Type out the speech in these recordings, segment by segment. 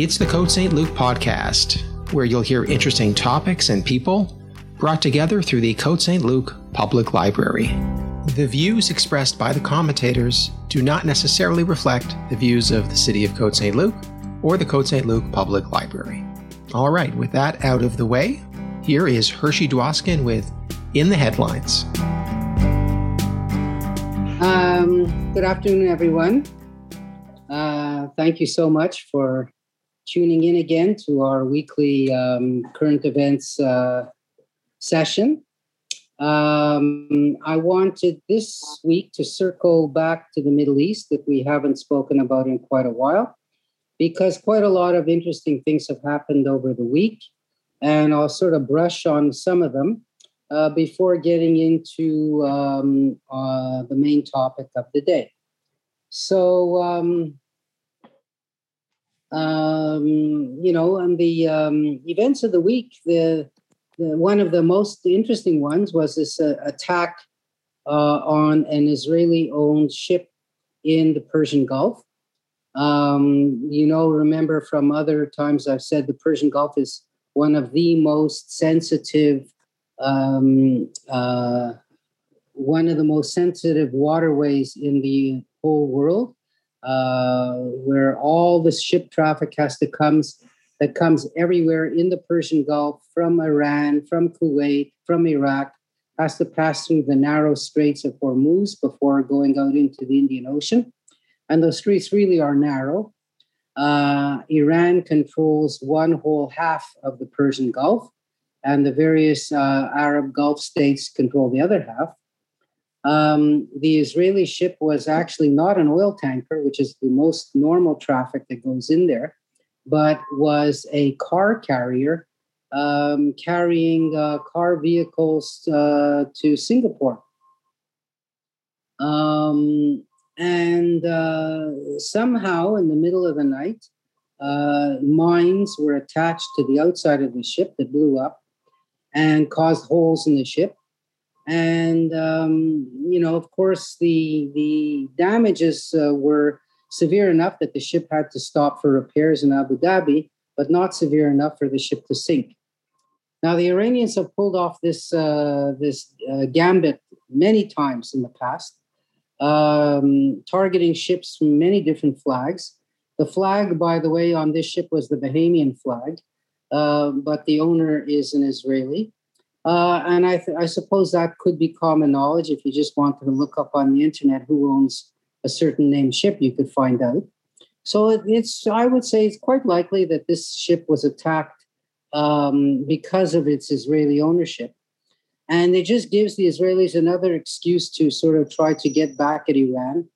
It's the Côte Saint-Luc podcast, where you'll hear interesting topics and people brought together through the Côte Saint-Luc Public Library. The views expressed by the commentators do not necessarily reflect the views of the City of Côte Saint-Luc or the Côte Saint-Luc Public Library. All right, with that out of the way, here is Hershey Dwoskin with In the Headlines. Um, good afternoon, everyone. Uh, thank you so much for tuning in again to our weekly um, current events uh, session. Um, I wanted this week to circle back to the Middle East that we haven't spoken about in quite a while, because quite a lot of interesting things have happened over the week. And I'll sort of brush on some of them uh, before getting into um, uh, the main topic of the day. So, um, um, you know, and the um, events of the week, the, the, one of the most interesting ones was this uh, attack uh, on an Israeli-owned ship in the Persian Gulf. Um, you know, remember from other times I've said the Persian Gulf is one of the most sensitive, um, uh, one of the most sensitive waterways in the whole world uh, where all the ship traffic has to comes that comes everywhere in the Persian Gulf, from Iran, from Kuwait, from Iraq, has to pass through the narrow straits of Hormuz before going out into the Indian Ocean. And those straits really are narrow. Uh, Iran controls one whole half of the Persian Gulf, and the various uh, Arab Gulf states control the other half. Um, the Israeli ship was actually not an oil tanker, which is the most normal traffic that goes in there, but was a car carrier um, carrying uh, car vehicles uh, to Singapore. Um, and uh, somehow, in the middle of the night, uh, mines were attached to the outside of the ship that blew up and caused holes in the ship and um, you know, of course, the the damages uh, were severe enough that the ship had to stop for repairs in Abu Dhabi, but not severe enough for the ship to sink. Now, the Iranians have pulled off this uh, this uh, gambit many times in the past, um, targeting ships from many different flags. The flag, by the way, on this ship was the Bahamian flag, uh, but the owner is an Israeli. Uh, and I, th- I suppose that could be common knowledge. If you just wanted to look up on the internet who owns a certain named ship, you could find out. So it, it's, I would say, it's quite likely that this ship was attacked um, because of its Israeli ownership. And it just gives the Israelis another excuse to sort of try to get back at Iran,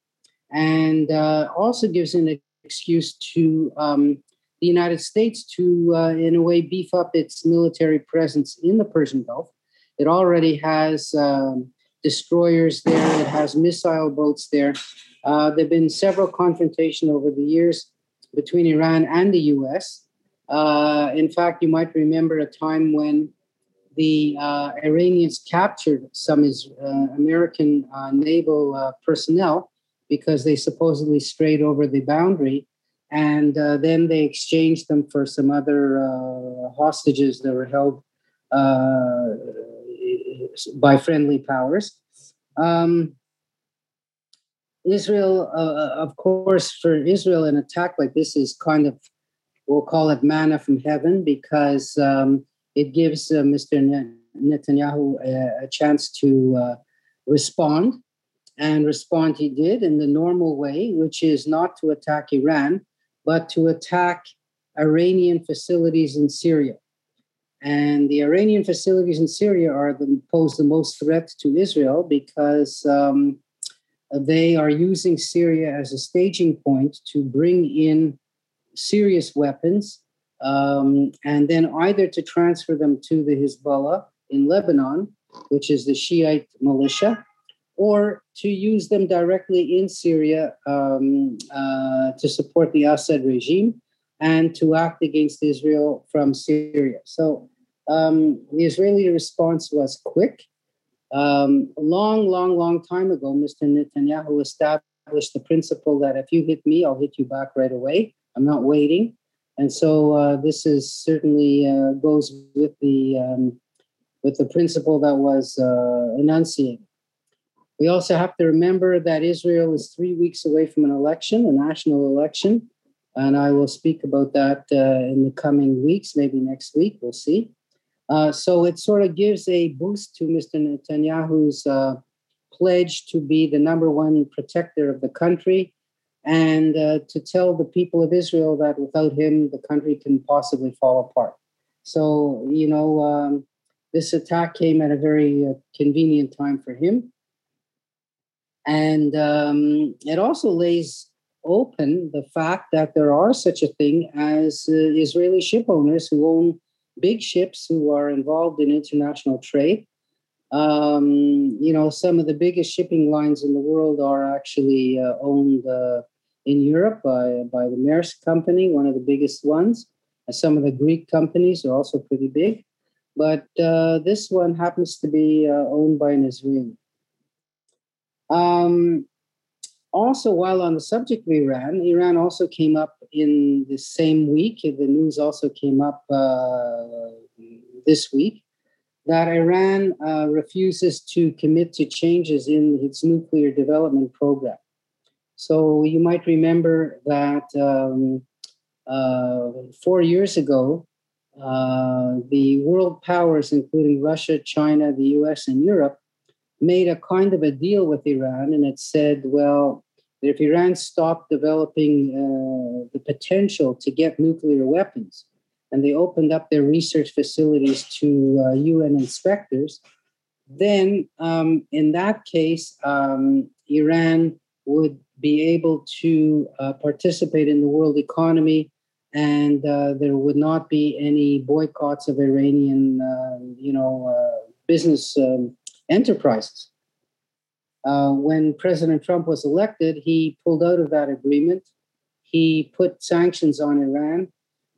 and uh, also gives an excuse to um, the United States to, uh, in a way, beef up its military presence in the Persian Gulf. It already has um, destroyers there, it has missile boats there. Uh, there have been several confrontations over the years between Iran and the US. Uh, in fact, you might remember a time when the uh, Iranians captured some uh, American uh, naval personnel because they supposedly strayed over the boundary and uh, then they exchanged them for some other uh, hostages that were held uh, by friendly powers. Um, Israel, uh, of course, for Israel, an attack like this is kind of, we'll call it manna from heaven because um, it gives uh, Mr. Netanyahu a, a chance to respond. And respond he did in the normal way, which is not to attack Iran, but to attack Iranian facilities in Syria. And the Iranian facilities in Syria are the, pose the most threat to Israel because um, they are using Syria as a staging point to bring in serious weapons um, and then either to transfer them to the Hezbollah in Lebanon, which is the Shiite militia, or to use them directly in Syria um, uh, to support the Assad regime and to act against Israel from Syria. So um, the Israeli response was quick. Um, long, long, long time ago, Mr. Netanyahu established the principle that if you hit me, I'll hit you back right away. I'm not waiting. And so uh, this is certainly uh, goes with the um, with the principle that was uh, enunciated. We also have to remember that Israel is three weeks away from an election, a national election, and I will speak about that uh, in the coming weeks, maybe next week. We'll see. Uh, so it sort of gives a boost to Mr. Netanyahu's uh, pledge to be the number one protector of the country and uh, to tell the people of Israel that without him, the country can possibly fall apart. So, you know, um, this attack came at a very uh, convenient time for him. And um, it also lays open the fact that there are such a thing as uh, Israeli ship owners who own big ships who are involved in international trade. Um, you know, some of the biggest shipping lines in the world are actually uh, owned uh, in Europe by, by the Maersk company, one of the biggest ones. And some of the Greek companies are also pretty big. But uh, this one happens to be uh, owned by an Israeli. Um, also, while on the subject of Iran, Iran also came up in the same week. The news also came up uh, this week that Iran uh, refuses to commit to changes in its nuclear development program. So you might remember that um, uh, four years ago, uh, the world powers, including Russia, China, the US, and Europe, made a kind of a deal with Iran. And it said, well, if Iran stopped developing uh, the potential to get nuclear weapons, and they opened up their research facilities to uh, UN inspectors, then um, in that case, um, Iran would be able to uh, participate in the world economy, and uh, there would not be any boycotts of Iranian, uh, you know, uh, business um, enterprises. Uh, when President Trump was elected, he pulled out of that agreement. He put sanctions on Iran,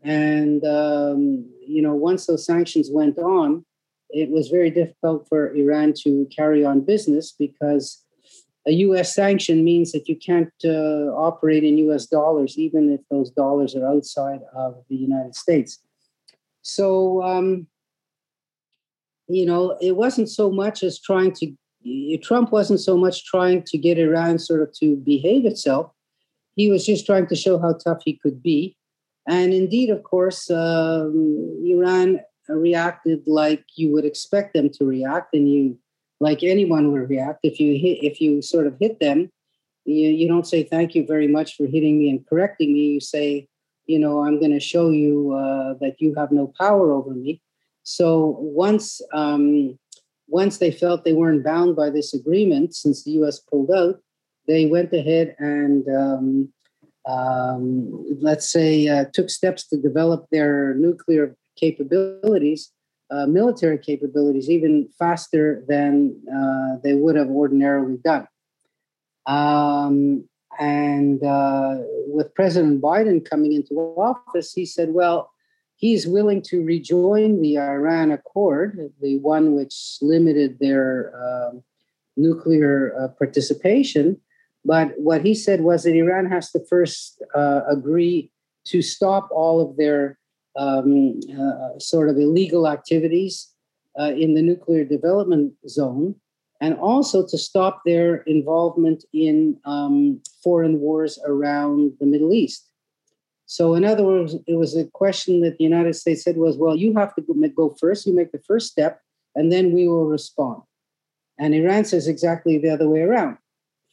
and um, you know, once those sanctions went on, it was very difficult for Iran to carry on business because a U.S. sanction means that you can't uh, operate in U.S. dollars, even if those dollars are outside of the United States. So, um, you know, it wasn't so much as trying to, Trump wasn't so much trying to get Iran sort of to behave itself. He was just trying to show how tough he could be. And indeed, of course, um, Iran reacted like you would expect them to react. And you like anyone would react. If you hit, if you sort of hit them, you, you don't say thank you very much for hitting me and correcting me. You say, you know, I'm going to show you uh, that you have no power over me. So once um, once they felt they weren't bound by this agreement, since the U.S. pulled out, they went ahead and um, um, let's say uh, took steps to develop their nuclear capabilities uh, military capabilities even faster than uh, they would have ordinarily done. Um, and uh, with President Biden coming into office, he said, well, he's willing to rejoin the Iran Accord, the one which limited their um, nuclear uh, participation. But what he said was that Iran has to first uh, agree to stop all of their um, uh, sort of illegal activities uh, in the nuclear development zone, and also to stop their involvement in um, foreign wars around the Middle East. So, in other words, it was a question that the United States said was, well, you have to go first, you make the first step, and then we will respond. And Iran says exactly the other way around.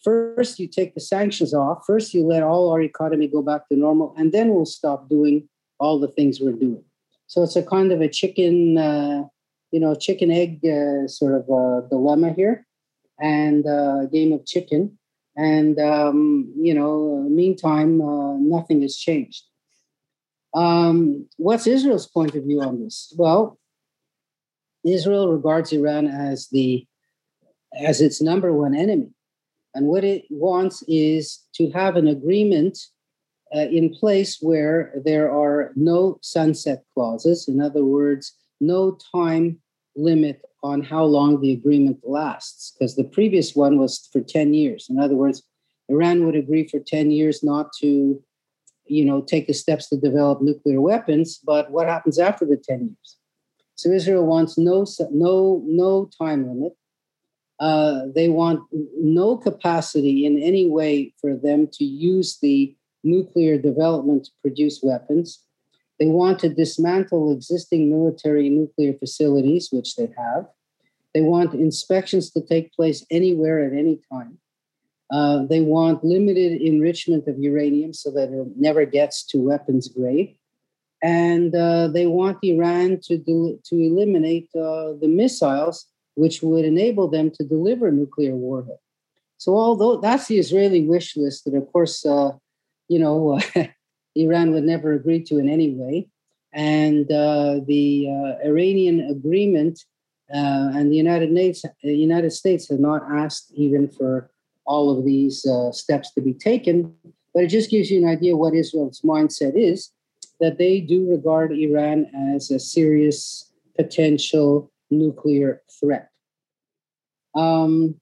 First, you take the sanctions off. First, you let all our economy go back to normal, and then we'll stop doing all the things we're doing. So it's a kind of a chicken, uh, you know, chicken egg uh, sort of uh, dilemma here, and uh, a game of chicken. And um, you know, meantime, uh, nothing has changed. Um, what's Israel's point of view on this? Well, Israel regards Iran as the as its number one enemy, and what it wants is to have an agreement uh, in place where there are no sunset clauses. In other words, no time limit on how long the agreement lasts, because the previous one was for 10 years. In other words, Iran would agree for 10 years not to you know, take the steps to develop nuclear weapons. But what happens after the 10 years? So Israel wants no, no, no time limit. Uh, they want no capacity in any way for them to use the nuclear development to produce weapons. They want to dismantle existing military nuclear facilities, which they have. They want inspections to take place anywhere at any time. Uh, they want limited enrichment of uranium so that it never gets to weapons grade. And uh, they want Iran to, do, to eliminate uh, the missiles which would enable them to deliver nuclear warhead. So, although that's the Israeli wish list that, of course, uh, you know, Iran would never agree to in any way. And uh, the uh, Iranian agreement uh, and the United States, the United States has not asked even for all of these steps to be taken, but it just gives you an idea what Israel's mindset is that they do regard Iran as a serious potential nuclear threat. Um,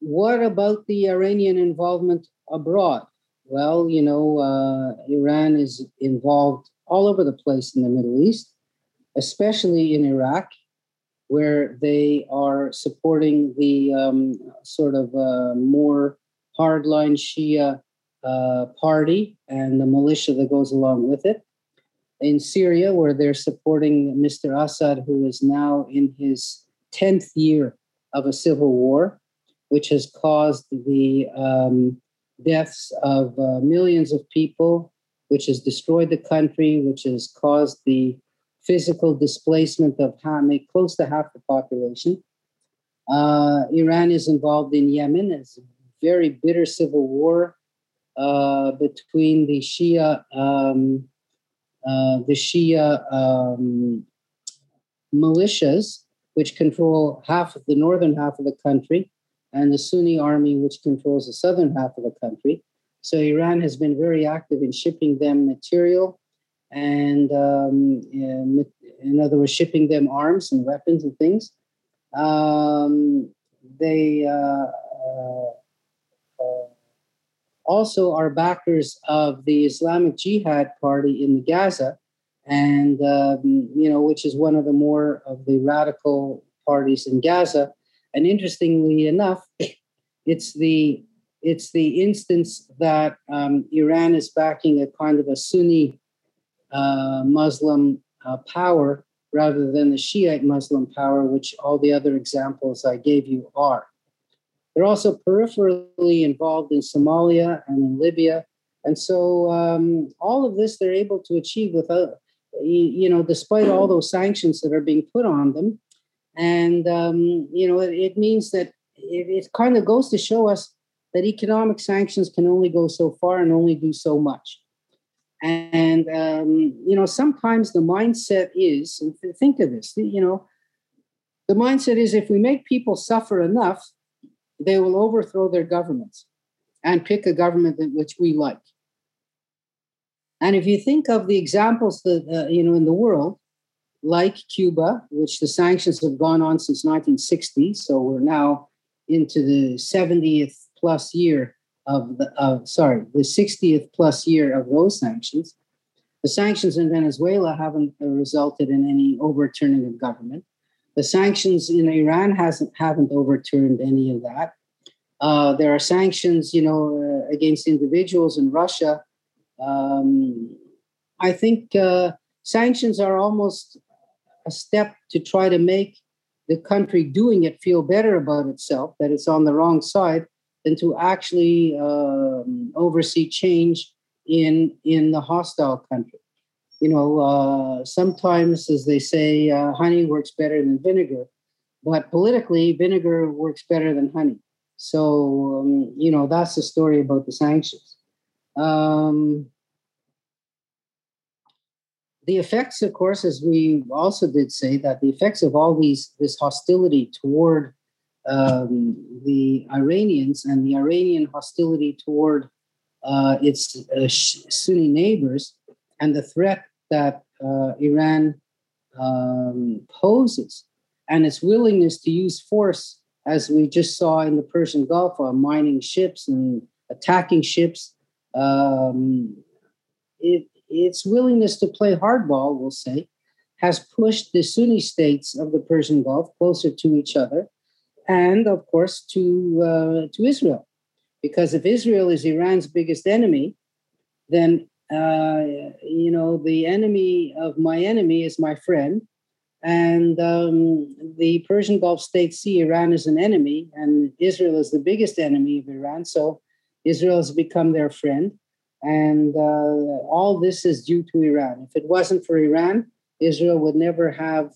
what about the Iranian involvement abroad? Well, you know, uh, Iran is involved all over the place in the Middle East, especially in Iraq, where they are supporting the um, sort of uh, more hardline Shia uh, party and the militia that goes along with it. In Syria, where they're supporting Mr. Assad, who is now in his 10th year of a civil war, which has caused the um, deaths of uh, millions of people, which has destroyed the country, which has caused the physical displacement of half, close to half the population. Uh, Iran is involved in Yemen. It's a very bitter civil war uh, between the Shia, um, uh, the Shia um, militias, which control half of the northern half of the country, and the Sunni army, which controls the southern half of the country. So Iran has been very active in shipping them material and, um, in other words, shipping them arms and weapons and things. Um, they uh, uh, uh, also are backers of the Islamic Jihad Party in the Gaza, and um, you know, which is one of the more of the radical parties in Gaza and interestingly enough, it's the it's the instance that um, Iran is backing a kind of a Sunni uh, Muslim uh, power rather than the Shiite Muslim power, which all the other examples I gave you are. They're also peripherally involved in Somalia and in Libya. And so um, all of this they're able to achieve without, you know, despite all those sanctions that are being put on them, and, um, you know, it, it, means that it, it kind of goes to show us that economic sanctions can only go so far and only do so much. And, um, you know, sometimes the mindset is, think of this, you know, the mindset is if we make people suffer enough, they will overthrow their governments and pick a government that, which we like. And if you think of the examples that, uh, you know, in the world, like Cuba, which the sanctions have gone on since 1960. So we're now into the 70th plus year of the, uh, sorry, the 60th plus year of those sanctions. The sanctions in Venezuela haven't resulted in any overturning of government. The sanctions in Iran hasn't haven't overturned any of that. Uh, there are sanctions, you know, uh, against individuals in Russia. Um, I think uh, sanctions are almost a step to try to make the country doing it feel better about itself, that it's on the wrong side, than to actually um, oversee change in in the hostile country. You know, uh, sometimes, as they say, uh, honey works better than vinegar, but politically, vinegar works better than honey. So, um, you know, that's the story about the sanctions. Um, the effects, of course, as we also did say, that the effects of all these this hostility toward um, the Iranians and the Iranian hostility toward uh, its uh, Sunni neighbors and the threat that uh, Iran um, poses and its willingness to use force, as we just saw in the Persian Gulf, uh, mining ships and attacking ships. Um, it, its willingness to play hardball, we'll say, has pushed the Sunni states of the Persian Gulf closer to each other, and of course to uh, to Israel, because if Israel is Iran's biggest enemy, then uh, you know the enemy of my enemy is my friend, and um, the Persian Gulf states see Iran as an enemy, and Israel is the biggest enemy of Iran. So Israel has become their friend, and uh, all this is due to Iran. If it wasn't for Iran, Israel would never have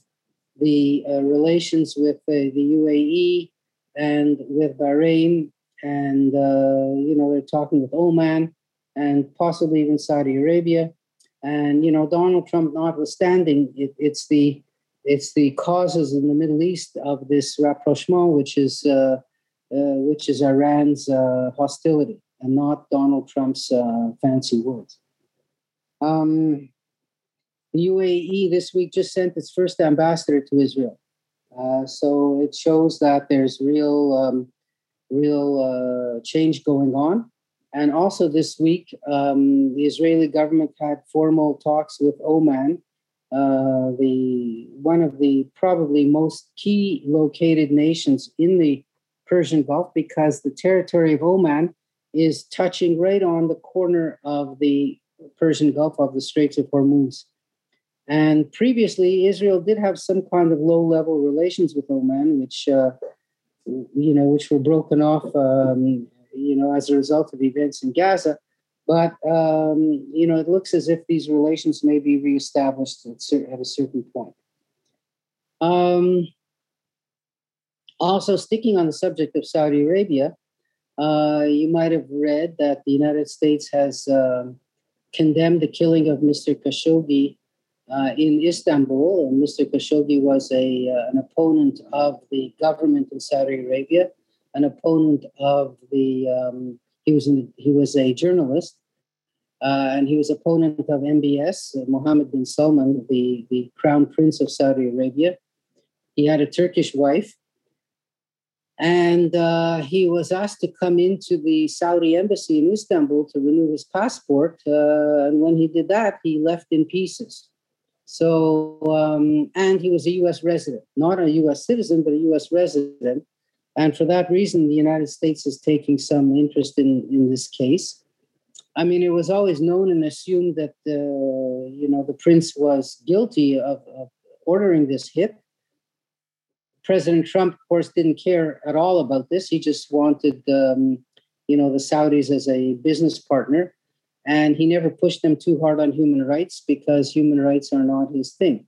the uh, relations with uh, the UAE and with Bahrain, and uh, you know they're talking with Oman and possibly even Saudi Arabia. And you know Donald Trump, notwithstanding, it, it's the it's the causes in the Middle East of this rapprochement, which is uh, uh, which is Iran's uh, hostility, and not Donald Trump's fancy words. Um, the UAE this week just sent its first ambassador to Israel. Uh, so it shows that there's real, um, real uh, change going on. And also this week, um, the Israeli government had formal talks with Oman, uh, the one of the probably most key located nations in the Persian Gulf, because the territory of Oman is touching right on the corner of the Persian Gulf of the Straits of Hormuz. And previously, Israel did have some kind of low-level relations with Oman, which uh, you know, which were broken off, um, you know, as a result of events in Gaza. But um, you know, it looks as if these relations may be reestablished at, at a certain point. Um, also, sticking on the subject of Saudi Arabia, uh, you might have read that the United States has um, condemned the killing of Mr. Khashoggi uh, in Istanbul. And Mr. Khashoggi was a, uh, an opponent of the government in Saudi Arabia, an opponent of the, um, he, was in, he was a journalist, uh, and he was opponent of MBS, Mohammed bin Salman, the, the crown prince of Saudi Arabia. He had a Turkish wife. And uh, he was asked to come into the Saudi embassy in Istanbul to renew his passport. Uh, and when he did that, he left in pieces. So, um, and he was a US resident, not a US citizen, but a US resident. And for that reason, the United States is taking some interest in, in this case. I mean, it was always known and assumed that, uh, you know, the prince was guilty of, of ordering this hit. President Trump, of course, didn't care at all about this. He just wanted, um, you know, the Saudis as a business partner and he never pushed them too hard on human rights because human rights are not his thing.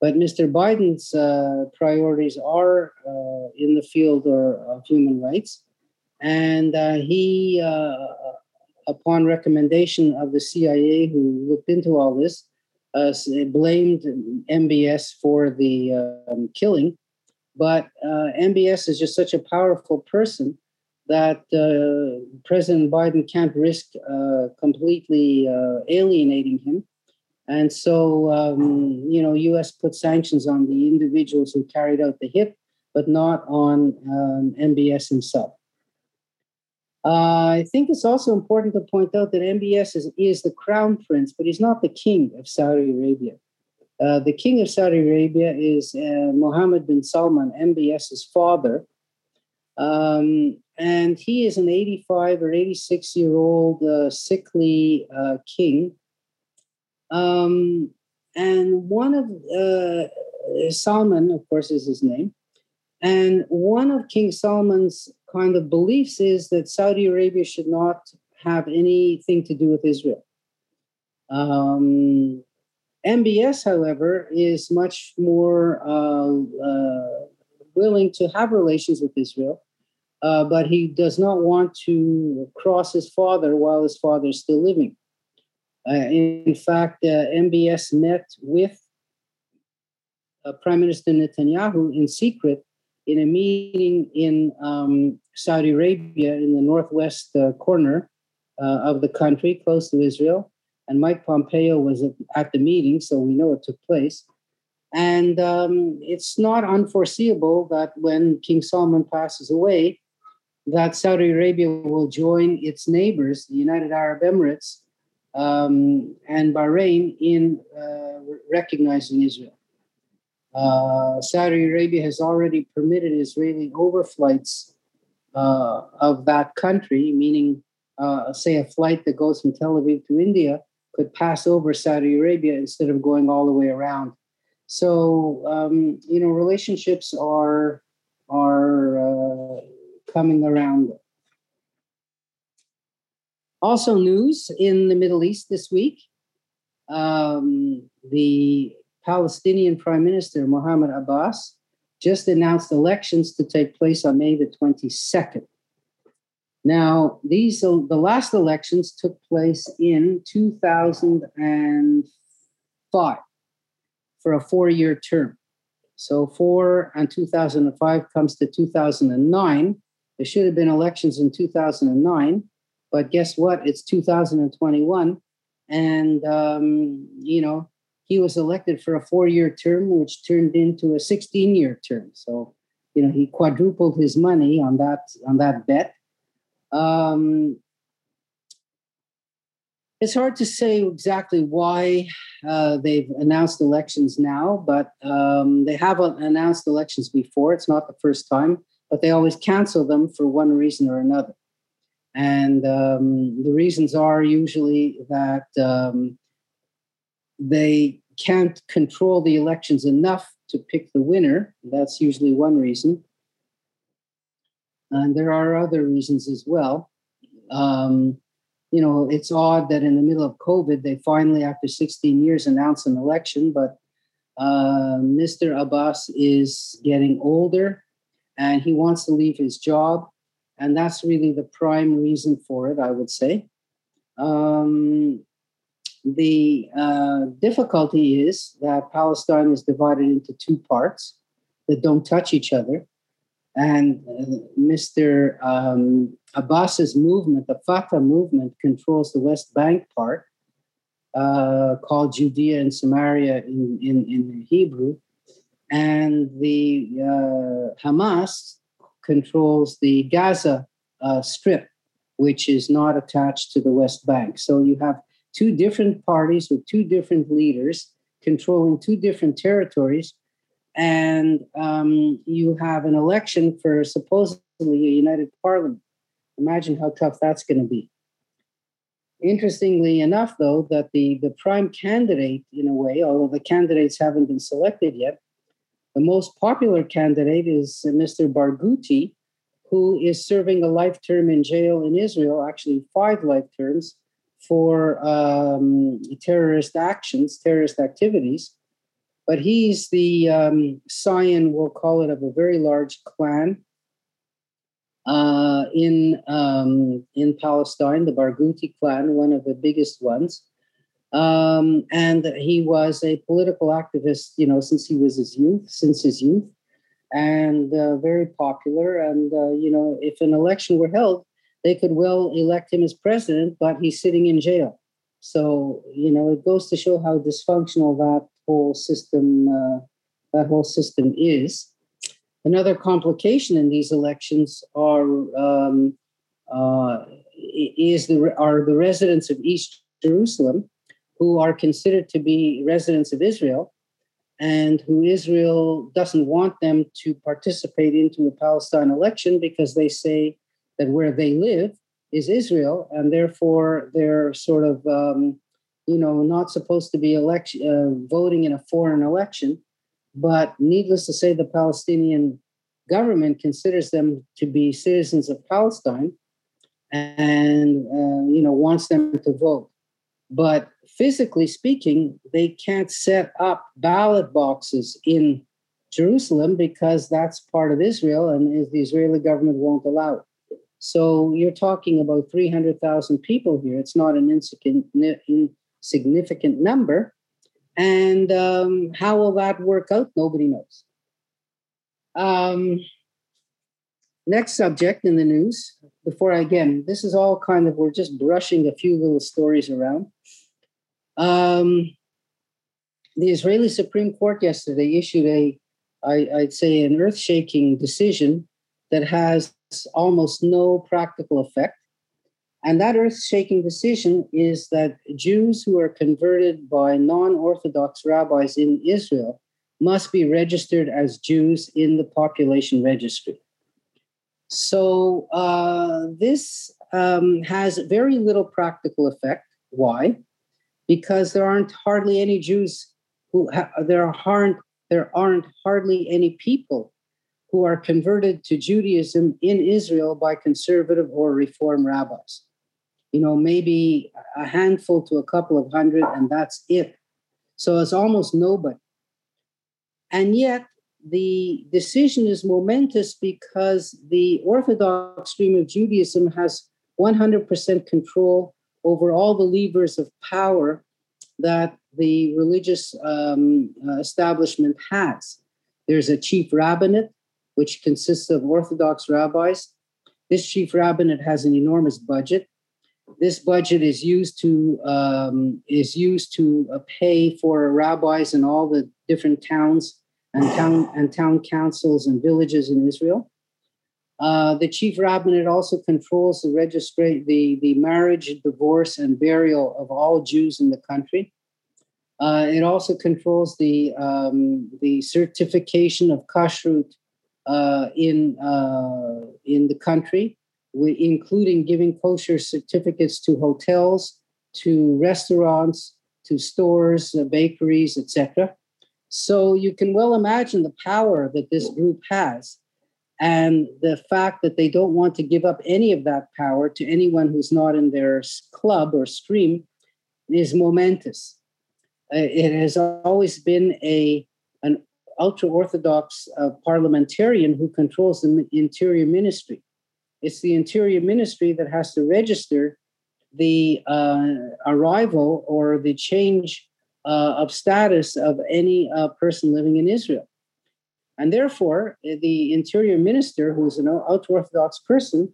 But Mr. Biden's uh, priorities are uh, in the field or, of human rights. And uh, he, uh, upon recommendation of the CIA, who looked into all this, uh, blamed MBS for the um, killing. But uh, MBS is just such a powerful person that uh, President Biden can't risk uh, completely uh, alienating him. And so, um, you know, U.S. put sanctions on the individuals who carried out the hit, but not on um, MBS himself. Uh, I think it's also important to point out that MBS is, is the crown prince, but he's not the king of Saudi Arabia. Uh, the king of Saudi Arabia is uh, Mohammed bin Salman, MBS's father, um, and he is an 85 or 86 year old uh, sickly uh, king. Um, and one of uh, Salman, of course, is his name. And one of King Salman's kind of beliefs is that Saudi Arabia should not have anything to do with Israel. Um, MBS, however, is much more uh, uh, willing to have relations with Israel uh, but he does not want to cross his father while his father is still living. Uh, in fact, uh, MBS met with uh, Prime Minister Netanyahu in secret in a meeting in um, Saudi Arabia in the northwest corner of the country, close to Israel. And Mike Pompeo was at, the meeting, so we know it took place. And um, it's not unforeseeable that when King Solomon passes away, that Saudi Arabia will join its neighbors, the United Arab Emirates um, and Bahrain, in uh, recognizing Israel. Uh, Saudi Arabia has already permitted Israeli overflights uh, of that country, meaning, uh, say, a flight that goes from Tel Aviv to India could pass over Saudi Arabia instead of going all the way around. So, um, you know, relationships are are uh, coming around. Also, news in the Middle East this week. Um, the Palestinian Prime Minister Mohammed Abbas just announced elections to take place on May the 22nd. Now, these the last elections took place in 2005 for a four-year term. So four and 2005 comes to 2009. There should have been elections in 2009, but guess what? It's 2021, and um, you know he was elected for a four-year term, which turned into a 16-year term. So, you know, he quadrupled his money on that on that bet. Um, it's hard to say exactly why uh, they've announced elections now, but um, they have announced elections before. It's not the first time, but they always cancel them for one reason or another. And um, the reasons are usually that um, they can't control the elections enough to pick the winner. That's usually one reason. And there are other reasons as well. Um, you know, it's odd that in the middle of COVID, they finally, after 16 years, announced an election. But uh, Mr. Abbas is getting older and he wants to leave his job. And that's really the prime reason for it, I would say. Um, the uh, difficulty is that Palestine is divided into two parts that don't touch each other. And uh, Mr. Um, Abbas's movement, the Fatah movement, controls the West Bank part, uh, called Judea and Samaria in, in, in Hebrew. And the uh, Hamas controls the Gaza uh, Strip, which is not attached to the West Bank. So you have two different parties with two different leaders controlling two different territories. And um, you have an election for supposedly a united parliament. Imagine how tough that's going to be. Interestingly enough, though, that the, the prime candidate, in a way, although the candidates haven't been selected yet, the most popular candidate is Mr. Barghouti, who is serving a life term in jail in Israel, actually five life terms, for um, terrorist actions, terrorist activities. But he's the um, scion, we'll call it, of a very large clan uh, in um, in Palestine, the Barghouti clan, one of the biggest ones. Um, and he was a political activist, you know, since he was his youth, since his youth, and uh, very popular. And uh, you know, if an election were held, they could well elect him as president, but he's sitting in jail. So you know, it goes to show how dysfunctional that whole system uh, that whole system is. Another complication in these elections are um, uh, is the are the residents of East Jerusalem who are considered to be residents of Israel, and who Israel doesn't want them to participate into a Palestine election because they say that where they live is Israel, and therefore they're sort of, um, you know, not supposed to be election uh, voting in a foreign election. But needless to say, the Palestinian government considers them to be citizens of Palestine, and uh, you know wants them to vote. But physically speaking, they can't set up ballot boxes in Jerusalem because that's part of Israel, and the Israeli government won't allow it. So you're talking about 300,000 people here. It's not an insignificant number. And um, how will that work out? Nobody knows. Um, next subject in the news, before I, again, this is all kind of, we're just brushing a few little stories around. Um, the Israeli Supreme Court yesterday issued a, I, I'd say, an earth shaking decision that has almost no practical effect. And that earth shaking decision is that Jews who are converted by non Orthodox rabbis in Israel must be registered as Jews in the population registry. So uh, this um, has very little practical effect. Why? Because there aren't hardly any Jews who ha- there aren't there aren't hardly any people who are converted to Judaism in Israel by conservative or reform rabbis. You know, maybe a handful to a couple of hundred, and that's it. So it's almost nobody. And yet, the decision is momentous because the Orthodox stream of Judaism has 100% control over all the levers of power that the religious um, establishment has. There's a chief rabbinate, which consists of Orthodox rabbis. This chief rabbinate has an enormous budget. This budget is used to um, is used to uh, pay for rabbis in all the different towns and town and town councils and villages in Israel. Uh, the chief rabbinate also controls the registry, the, the marriage, divorce, and burial of all Jews in the country. Uh, it also controls the um, the certification of kashrut uh, in uh, in the country, we, including giving kosher certificates to hotels, to restaurants, to stores, bakeries, etc. So you can well imagine the power that this group has and the fact that they don't want to give up any of that power to anyone who's not in their club or stream is momentous. Uh, it has always been a an ultra orthodox uh, parliamentarian who controls the interior ministry. It's the interior ministry that has to register the uh, arrival or the change uh, of status of any uh, person living in Israel. And therefore, the interior minister, who is an ultra Orthodox person,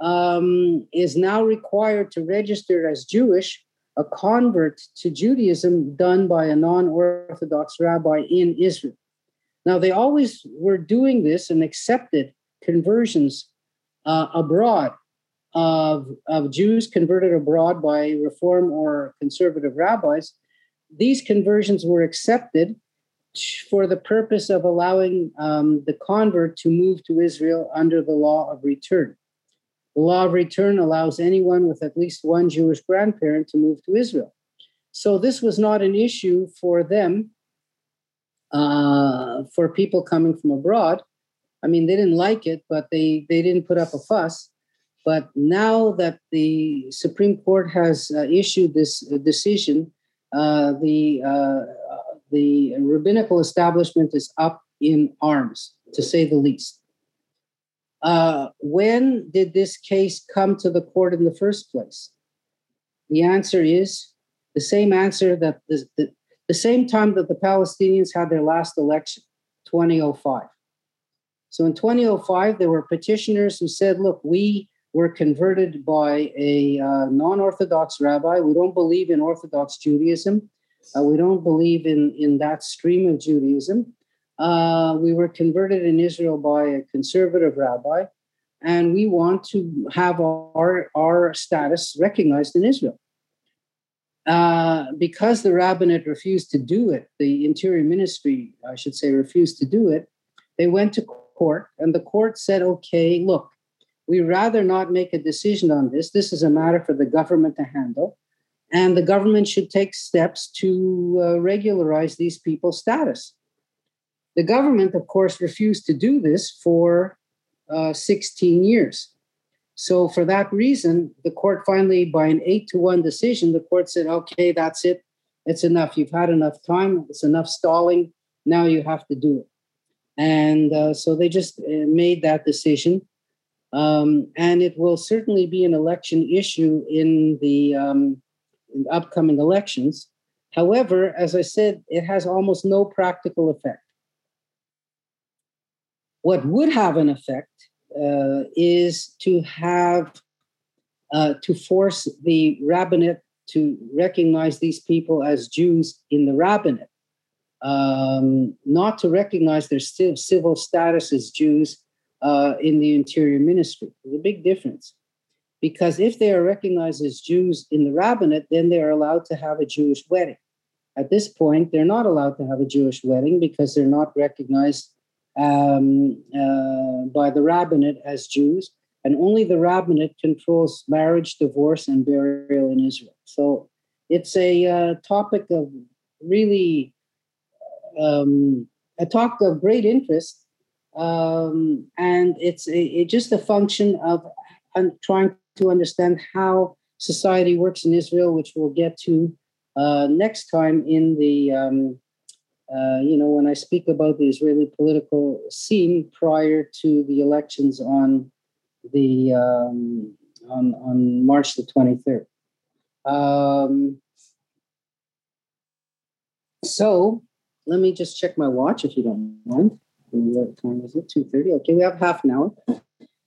um, is now required to register as Jewish a convert to Judaism done by a non Orthodox rabbi in Israel. Now, they always were doing this and accepted conversions uh, abroad of, of Jews converted abroad by Reform or conservative rabbis. These conversions were accepted for the purpose of allowing um, the convert to move to Israel under the law of return. The law of return allows anyone with at least one Jewish grandparent to move to Israel. So this was not an issue for them, uh, for people coming from abroad. I mean, they didn't like it, but they, they didn't put up a fuss. But now that the Supreme Court has uh, issued this decision, uh, the uh, the rabbinical establishment is up in arms, to say the least. Uh, when did this case come to the court in the first place? The answer is the same answer that the, the, the same time that the Palestinians had their last election, 2005. So in 2005, there were petitioners who said, look, we were converted by a uh, non Orthodox rabbi. We don't believe in Orthodox Judaism. Uh, we don't believe in, in that stream of Judaism. Uh, we were converted in Israel by a conservative rabbi, and we want to have our, our status recognized in Israel. Uh, because the rabbinate refused to do it, the interior ministry, I should say, refused to do it, they went to court, and the court said, okay, look, we rather not make a decision on this. This is a matter for the government to handle. And the government should take steps to uh, regularize these people's status. The government, of course, refused to do this for uh, 16 years. So, for that reason, the court finally, by an eight to one decision, the court said, okay, that's it. It's enough. You've had enough time. It's enough stalling. Now you have to do it. And uh, so they just uh, made that decision. Um, and it will certainly be an election issue in the um, in upcoming elections. However, as I said, it has almost no practical effect. What would have an effect uh, is to have uh, to force the rabbinate to recognize these people as Jews in the rabbinate, um, not to recognize their civil status as Jews, uh, in the Interior Ministry. There's a big difference. Because if they are recognized as Jews in the rabbinate, then they are allowed to have a Jewish wedding. At this point, they're not allowed to have a Jewish wedding because they're not recognized um, uh, by the rabbinate as Jews, and only the rabbinate controls marriage, divorce, and burial in Israel. So it's a uh, topic of really um, a talk of great interest, um, and it's a, it just a function of trying to understand how society works in Israel, which we'll get to uh, next time in the um, uh, you know when I speak about the Israeli political scene prior to the elections on the um, on on March the twenty third. Um, so let me just check my watch if you don't mind. What time is it? Two thirty. Okay, we have half an hour.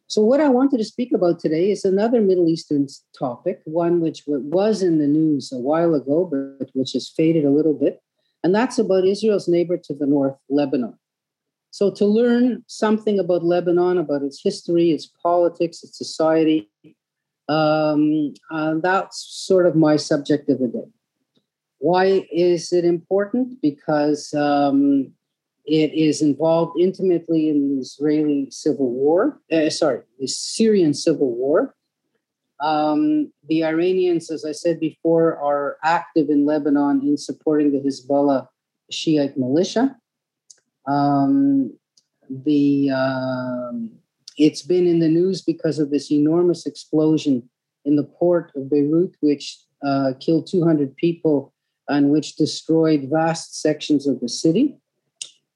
So, what I wanted to speak about today is another Middle Eastern topic, one which was in the news a while ago, but which has faded a little bit. And that's about Israel's neighbor to the north, Lebanon. So, to learn something about Lebanon, about its history, its politics, its society, um, uh, that's sort of my subject of the day. Why is it important? Because um, it is involved intimately in the Israeli civil war, uh, sorry, the Syrian civil war. Um, the Iranians, as I said before, are active in Lebanon in supporting the Hezbollah Shiite militia. Um, the um, it's been in the news because of this enormous explosion in the port of Beirut, which uh, killed 200 people and which destroyed vast sections of the city.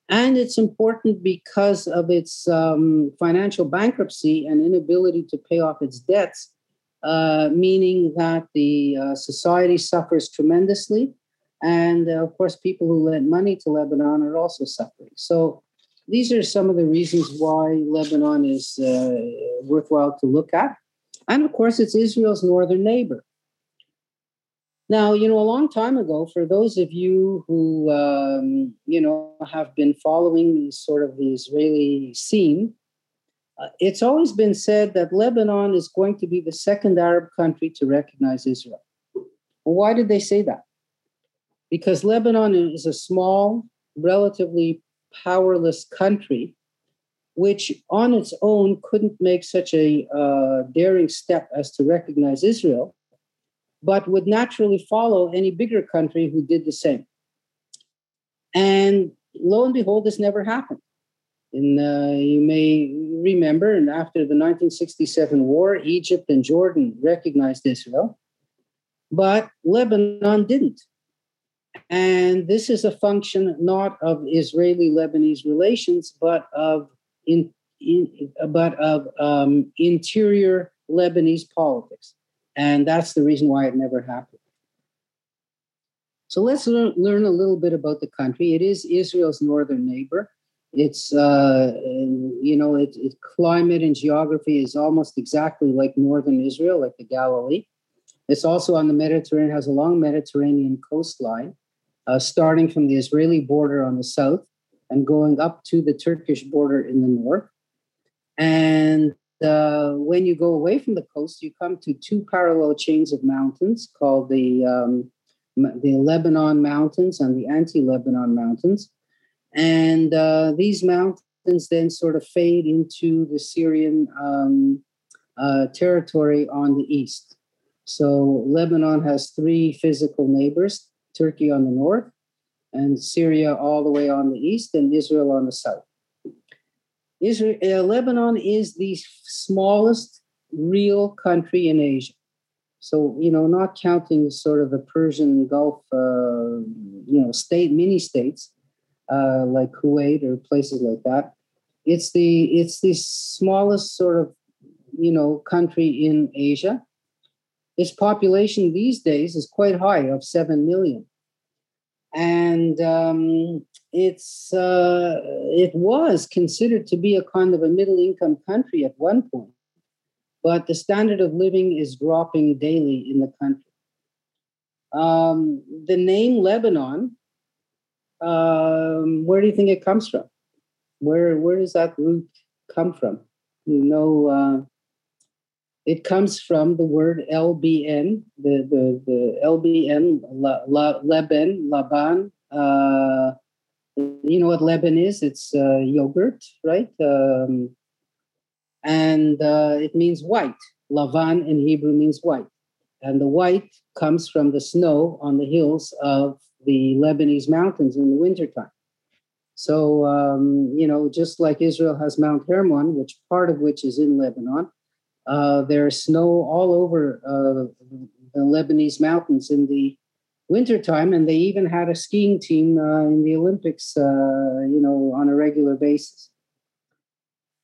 And it's important because of its um, financial bankruptcy and inability to pay off its debts, uh, meaning that the uh, society suffers tremendously. And uh, of course, people who lent money to Lebanon are also suffering. So these are some of the reasons why Lebanon is uh, worthwhile to look at. And of course, it's Israel's northern neighbor. Now, you know, a long time ago, for those of you who, um, you know, have been following sort of the Israeli scene, uh, it's always been said that Lebanon is going to be the second Arab country to recognize Israel. Why did they say that? Because Lebanon is a small, relatively powerless country, which on its own couldn't make such a uh, daring step as to recognize Israel but would naturally follow any bigger country who did the same. And lo and behold, this never happened. And uh, you may remember, and after the 1967 war, Egypt and Jordan recognized Israel, but Lebanon didn't. And this is a function not of Israeli-Lebanese relations, but of in, in but of um, interior Lebanese politics. And that's the reason why it never happened. So let's learn, learn a little bit about the country. It is Israel's northern neighbor. It's, uh, you know, its it, climate and geography is almost exactly like northern Israel, like the Galilee. It's also on the Mediterranean, has a long Mediterranean coastline, uh, starting from the Israeli border on the south and going up to the Turkish border in the north. And uh, when you go away from the coast, you come to two parallel chains of mountains called the um, the Lebanon Mountains and the Anti-Lebanon Mountains, and uh, these mountains then sort of fade into the Syrian um, uh, territory on the east. So Lebanon has three physical neighbors: Turkey on the north, and Syria all the way on the east, and Israel on the south. Israel, uh, Lebanon is the smallest real country in Asia. So, you know, not counting sort of the Persian Gulf, uh, you know, state, mini states uh, like Kuwait or places like that. It's the it's the smallest sort of, you know, country in Asia. Its population these days is quite high, of seven million and um, it's uh, it was considered to be a kind of a middle income country at one point, but the standard of living is dropping daily in the country. Um, the name Lebanon, um, where do you think it comes from? Where where does that root come from? You know, uh, it comes from the word LBN, the, the, the LBN, la, la, Leben, Laban. Uh, you know what Leben is? It's uh, yogurt, right? Um, and uh, it means white. Lavan in Hebrew means white. And the white comes from the snow on the hills of the Lebanese mountains in the wintertime. So, um, you know, just like Israel has Mount Hermon, which part of which is in Lebanon, uh, there's snow all over uh, the Lebanese mountains in the wintertime, and they even had a skiing team uh, in the Olympics, uh, you know, on a regular basis.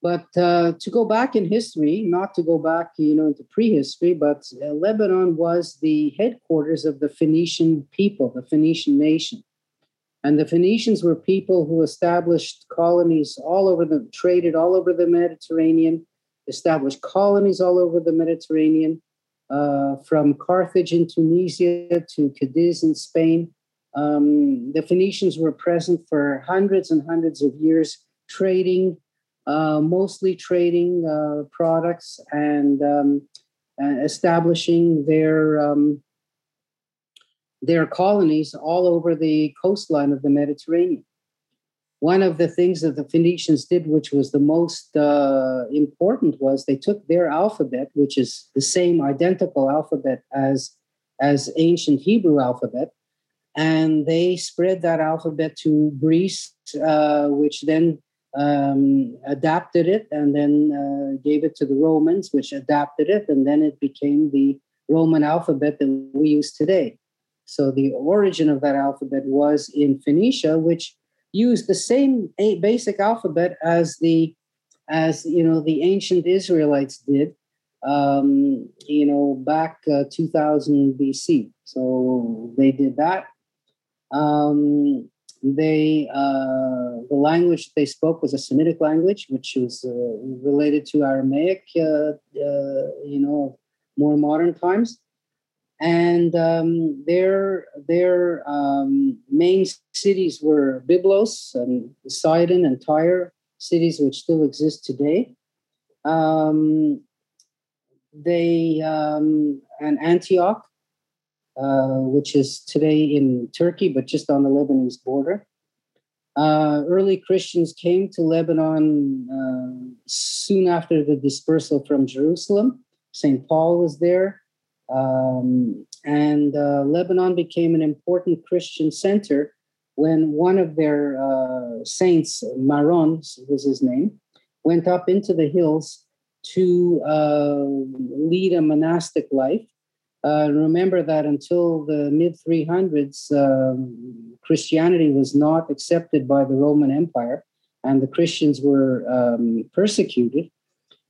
But uh, to go back in history, not to go back, you know, into prehistory, but Lebanon was the headquarters of the Phoenician people, the Phoenician nation. And the Phoenicians were people who established colonies all over the, traded all over the Mediterranean, established colonies all over the Mediterranean, uh, from Carthage in Tunisia to Cadiz in Spain. Um, the Phoenicians were present for hundreds and hundreds of years, trading, uh, mostly trading uh, products and um, establishing their um, their colonies all over the coastline of the Mediterranean one of the things that the Phoenicians did, which was the most uh, important, was they took their alphabet, which is the same identical alphabet as as ancient Hebrew alphabet, and they spread that alphabet to Greece, uh, which then um, adapted it and then uh, gave it to the Romans, which adapted it, and then it became the Roman alphabet that we use today. So the origin of that alphabet was in Phoenicia, which used the same basic alphabet as the as you know the ancient Israelites did, um, you know, back uh, 2000 BC. So they did that. Um, they uh, the language they spoke was a Semitic language, which was uh, related to Aramaic, uh, uh, you know, more modern times and um, their their um, main cities were Byblos and Sidon and Tyre, cities which still exist today. Um, they um, and Antioch, uh, which is today in Turkey, but just on the Lebanese border. Uh, early Christians came to Lebanon uh, soon after the dispersal from Jerusalem. St. Paul was there. Um, and uh, Lebanon became an important Christian center when one of their uh, saints, Maron was his name, went up into the hills to uh, lead a monastic life. Uh, remember that until the mid 300s, um, Christianity was not accepted by the Roman Empire, and the Christians were um, persecuted.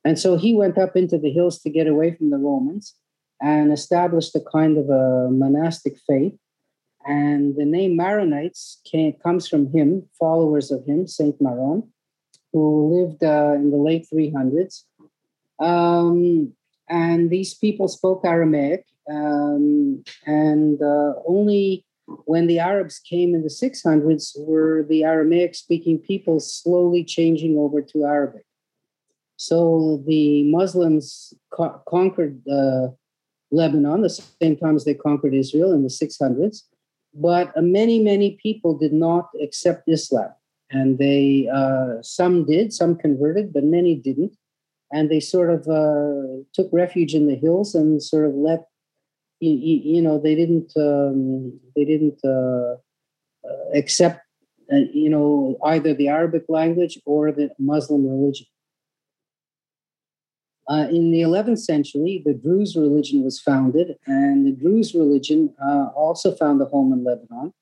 And so he went up into the hills to get away from the Romans and established a kind of a monastic faith. And the name Maronites came, comes from him, followers of him, Saint Maron, who lived uh, in the late 300s. Um, and these people spoke Aramaic, um, and uh, only when the Arabs came in the 600s were the Aramaic speaking people slowly changing over to Arabic. So the Muslims co- conquered uh, Lebanon, the same time as they conquered Israel in the 600s. But uh, many, many people did not accept Islam. And they, uh, some did, some converted, but many didn't. And they sort of uh, took refuge in the hills and sort of let, you, you know, they didn't, um, they didn't uh, uh accept, uh, you know, either the Arabic language or the Muslim religion. Uh, in the 11th century, the Druze religion was founded, and the Druze religion uh, also found a home in Lebanon,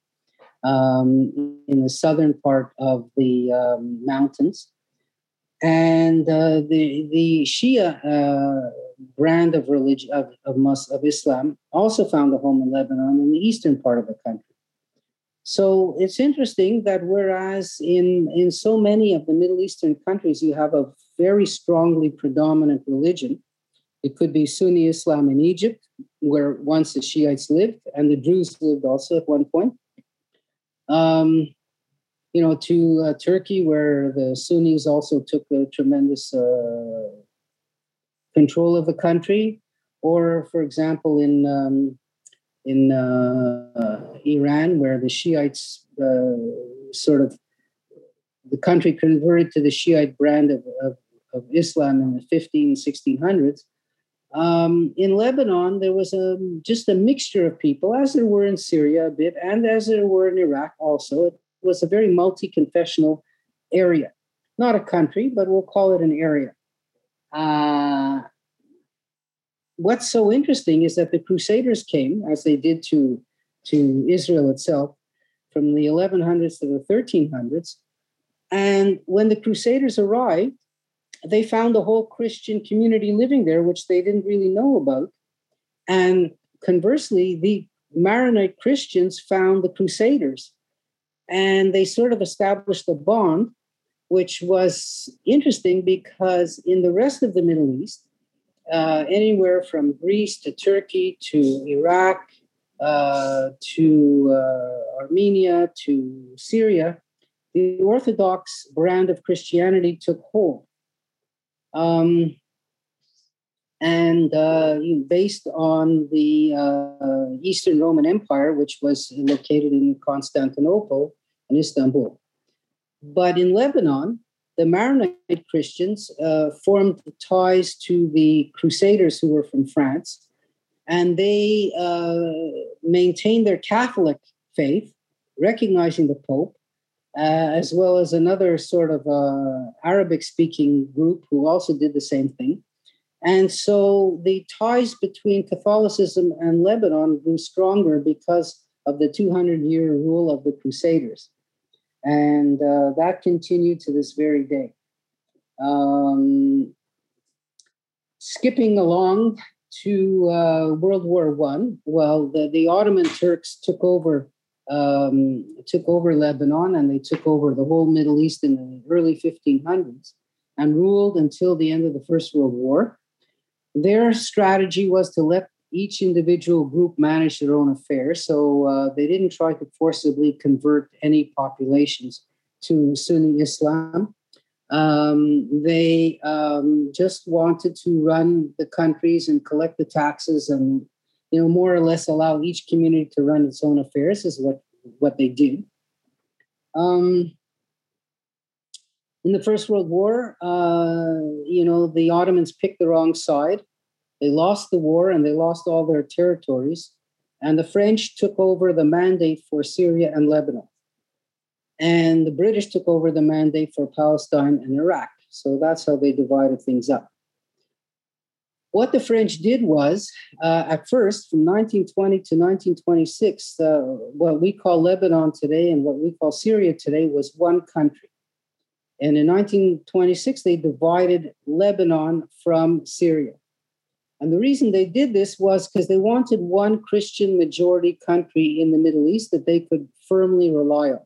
um, in the southern part of the um, mountains. And uh, the the Shia uh, brand of religion of of, Mus- of Islam also found a home in Lebanon, in the eastern part of the country. So it's interesting that whereas in, in so many of the Middle Eastern countries, you have a very strongly predominant religion. It could be Sunni Islam in Egypt, where once the Shiites lived, and the Druze lived also at one point. Um, you know, to uh, Turkey, where the Sunnis also took a tremendous uh, control of the country, or, for example, in um, in uh, Iran, where the Shiites uh, sort of the country converted to the Shiite brand of, of, of Islam in the 15, 1600s. Um, in Lebanon, there was a, just a mixture of people, as there were in Syria a bit, and as there were in Iraq also. It was a very multi confessional area. Not a country, but we'll call it an area. Uh, what's so interesting is that the Crusaders came, as they did to, to Israel itself, from the 1100s to the 1300s. And when the Crusaders arrived, they found a whole Christian community living there, which they didn't really know about. And conversely, the Maronite Christians found the Crusaders. And they sort of established a bond, which was interesting because in the rest of the Middle East, uh, anywhere from Greece to Turkey to Iraq uh, to uh, Armenia to Syria, the Orthodox brand of Christianity took hold. Um, and uh, based on the uh, Eastern Roman Empire, which was located in Constantinople and Istanbul. But in Lebanon, the Maronite Christians uh, formed ties to the Crusaders who were from France, and they uh, maintained their Catholic faith, recognizing the Pope, uh, as well as another sort of uh, Arabic speaking group who also did the same thing. And so the ties between Catholicism and Lebanon grew stronger because of the 200 year rule of the Crusaders. And uh, that continued to this very day. Um, skipping along to uh, World War One, well, the, the Ottoman Turks took over um, took over Lebanon and they took over the whole Middle East in the early 1500s and ruled until the end of the First World War. Their strategy was to let each individual group manage their own affairs. So uh, they didn't try to forcibly convert any populations to Sunni Islam. Um, they um, just wanted to run the countries and collect the taxes and, you know, more or less allow each community to run its own affairs is what, what they did. Um, in the First World War, uh, you know, the Ottomans picked the wrong side they lost the war and they lost all their territories. And the French took over the mandate for Syria and Lebanon. And the British took over the mandate for Palestine and Iraq. So that's how they divided things up. What the French did was, uh, at first, from 1920 to 1926, uh, what we call Lebanon today and what we call Syria today was one country. And in 1926, they divided Lebanon from Syria. And the reason they did this was because they wanted one Christian majority country in the Middle East that they could firmly rely on.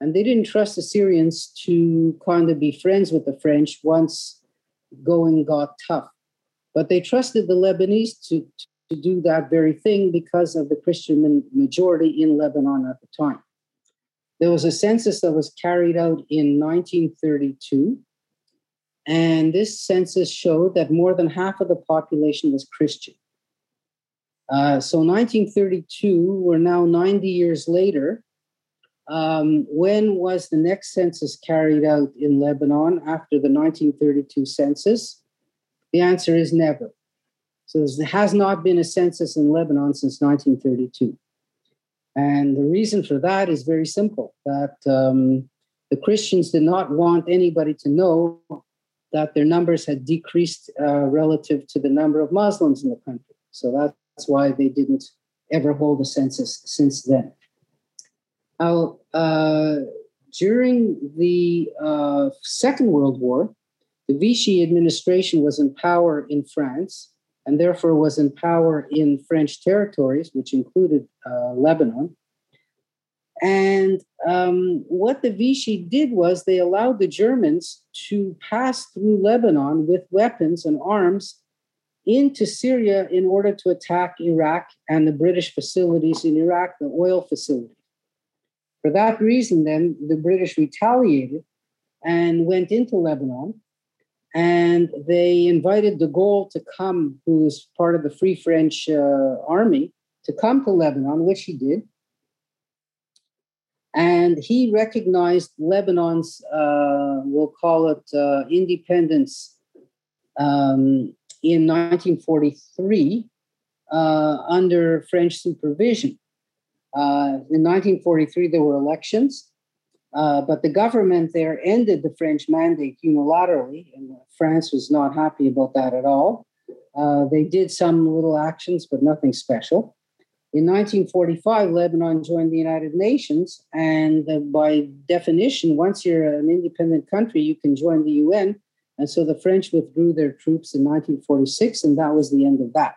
And they didn't trust the Syrians to kind of be friends with the French once going got tough. But they trusted the Lebanese to, to do that very thing because of the Christian majority in Lebanon at the time. There was a census that was carried out in 1932 and this census showed that more than half of the population was Christian. Uh, so 1932, we're now 90 years later. Um, when was the next census carried out in Lebanon after the 1932 census? The answer is never. So there has not been a census in Lebanon since 1932. And the reason for that is very simple that um, the Christians did not want anybody to know that their numbers had decreased uh, relative to the number of Muslims in the country. So that's why they didn't ever hold a census since then. Now, uh, during the uh, Second World War, the Vichy administration was in power in France and therefore was in power in French territories, which included uh, Lebanon. And um, what the Vichy did was they allowed the Germans to pass through Lebanon with weapons and arms into Syria in order to attack Iraq and the British facilities in Iraq, the oil facilities. For that reason, then the British retaliated and went into Lebanon. And they invited de Gaulle to come, who was part of the Free French uh, army, to come to Lebanon, which he did. And he recognized Lebanon's, uh, we'll call it uh, independence um, in 1943 uh, under French supervision. Uh, in 1943, there were elections, uh, but the government there ended the French mandate unilaterally, and France was not happy about that at all. Uh, they did some little actions, but nothing special. In 1945, Lebanon joined the United Nations, and uh, by definition, once you're an independent country, you can join the UN. And so the French withdrew their troops in 1946, and that was the end of that.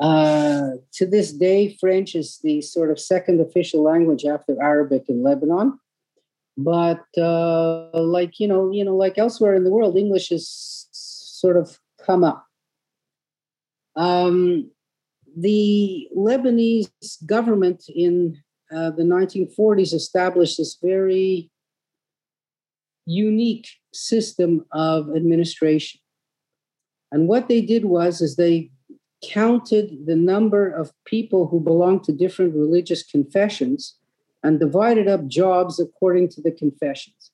Uh, to this day, French is the sort of second official language after Arabic in Lebanon. But uh, like you know, you know, like elsewhere in the world, English has sort of come up. Um, the Lebanese government in uh, the 1940s established this very unique system of administration. And what they did was is they counted the number of people who belonged to different religious confessions and divided up jobs according to the confessions.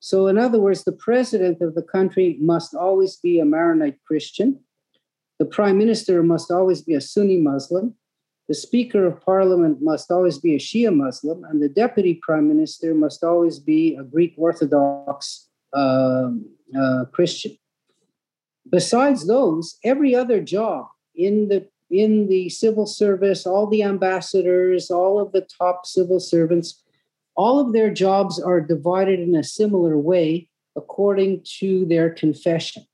So, in other words, the president of the country must always be a Maronite Christian. The prime minister must always be a Sunni Muslim. The speaker of parliament must always be a Shia Muslim. And the deputy prime minister must always be a Greek Orthodox uh, uh, Christian. Besides those, every other job in the in the civil service, all the ambassadors, all of the top civil servants, all of their jobs are divided in a similar way according to their confession.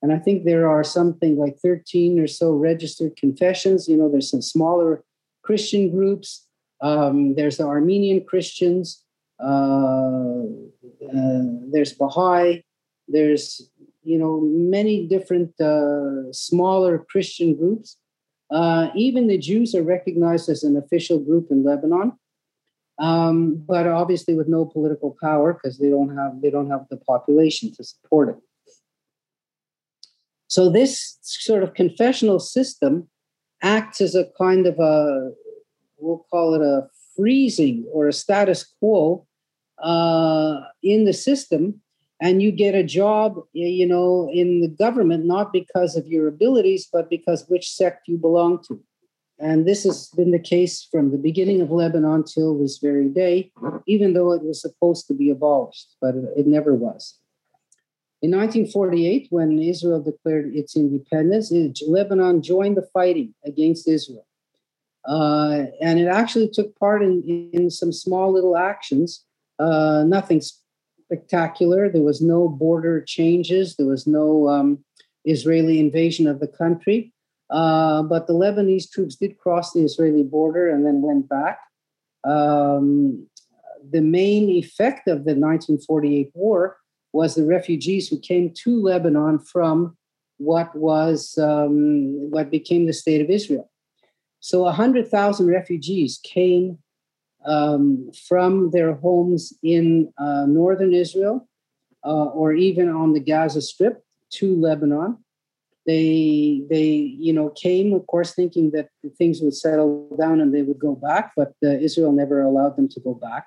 And I think there are something like 13 or so registered confessions. You know, there's some smaller Christian groups. Um, there's the Armenian Christians. Uh, uh, there's Baha'i. There's you know many different uh, smaller Christian groups. Uh, even the Jews are recognized as an official group in Lebanon, um, but obviously with no political power because they don't have they don't have the population to support it. So this sort of confessional system acts as a kind of a we'll call it a freezing or a status quo uh, in the system and you get a job you know in the government not because of your abilities but because which sect you belong to. And this has been the case from the beginning of lebanon till this very day even though it was supposed to be abolished but it, never was. In 1948 when israel declared its independence lebanon joined the fighting against israel. Uh, and it actually took part in, in some small little actions. Uh, nothing spectacular. There was no border changes. There was no um, Israeli invasion of the country. Uh, but the Lebanese troops did cross the Israeli border and then went back. Um, the main effect of the 1948 war was the refugees who came to Lebanon from what was um, what became the state of Israel. So 100,000 refugees came um, from their homes in uh, northern Israel uh, or even on the Gaza Strip to Lebanon. They they you know came, of course, thinking that things would settle down and they would go back, but uh, Israel never allowed them to go back.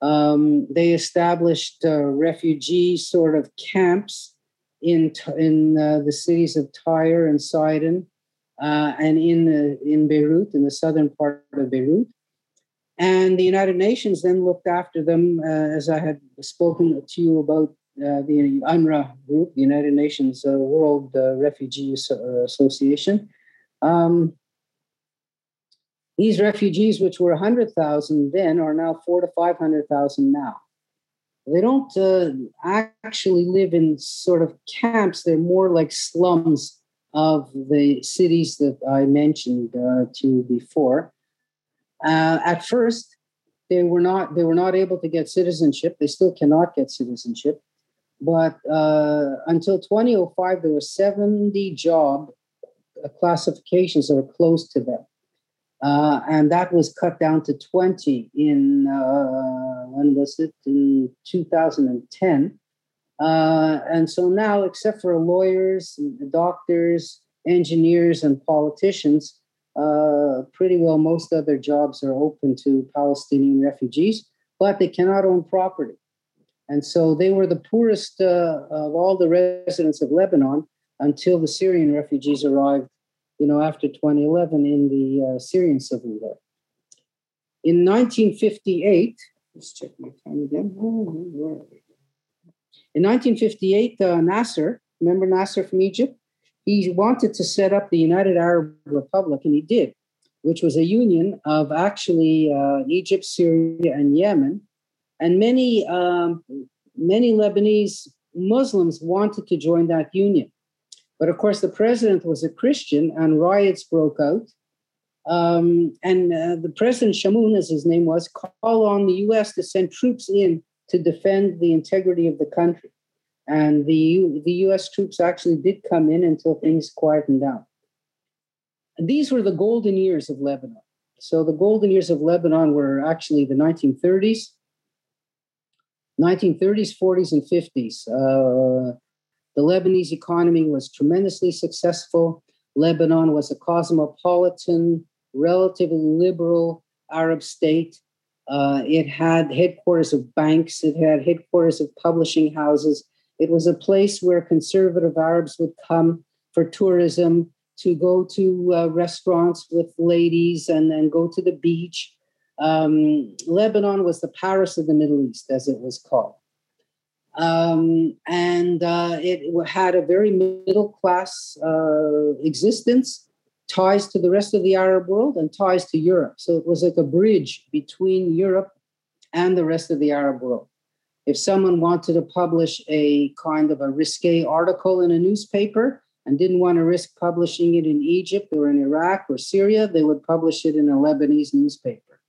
Um, they established uh, refugee sort of camps in in uh, the cities of Tyre and Sidon, uh, and in in Beirut, in the southern part of Beirut. And the United Nations then looked after them, uh, as I had spoken to you about uh, the UNRWA group, the United Nations uh, World uh, Refugee uh, Association. Um, these refugees, which were 100,000 then, are now four to 500,000 now. They don't uh, actually live in sort of camps, they're more like slums of the cities that I mentioned to you before. Uh, at first, they were not they were not able to get citizenship. They still cannot get citizenship. But uh, until 2005, there were 70 job uh, classifications that were closed to them. Uh, and that was cut down to 20 in, uh, when was it? In 2010. Uh, and so now, except for lawyers, doctors, engineers, and politicians, uh, pretty well most other jobs are open to Palestinian refugees, but they cannot own property. And so they were the poorest uh, of all the residents of Lebanon until the Syrian refugees arrived, you know, after 2011 in the uh, Syrian civil war. In 1958, let's check my time again. In 1958, uh, Nasser, remember Nasser from Egypt? He wanted to set up the United Arab Republic, and he did, which was a union of actually uh, Egypt, Syria, and Yemen and many, um, many Lebanese Muslims wanted to join that union. But of course, the president was a Christian and riots broke out. Um, and uh, the president, Chamoun, as his name was, called on the US to send troops in to defend the integrity of the country. And the, the US troops actually did come in until things quietened down. These were the golden years of Lebanon. So the golden years of Lebanon were actually the 1930s 1930s, 40s, and 50s. Uh, the Lebanese economy was tremendously successful. Lebanon was a cosmopolitan, relatively liberal Arab state. Uh, it had headquarters of banks, it had headquarters of publishing houses. It was a place where conservative Arabs would come for tourism, to go to uh, restaurants with ladies and then go to the beach um, Lebanon was the Paris of the Middle East, as it was called. Um, and uh, it had a very middle class uh, existence, ties to the rest of the Arab world, and ties to Europe. So it was like a bridge between Europe and the rest of the Arab world. If someone wanted to publish a kind of a risque article in a newspaper and didn't want to risk publishing it in Egypt or in Iraq or Syria, they would publish it in a Lebanese newspaper.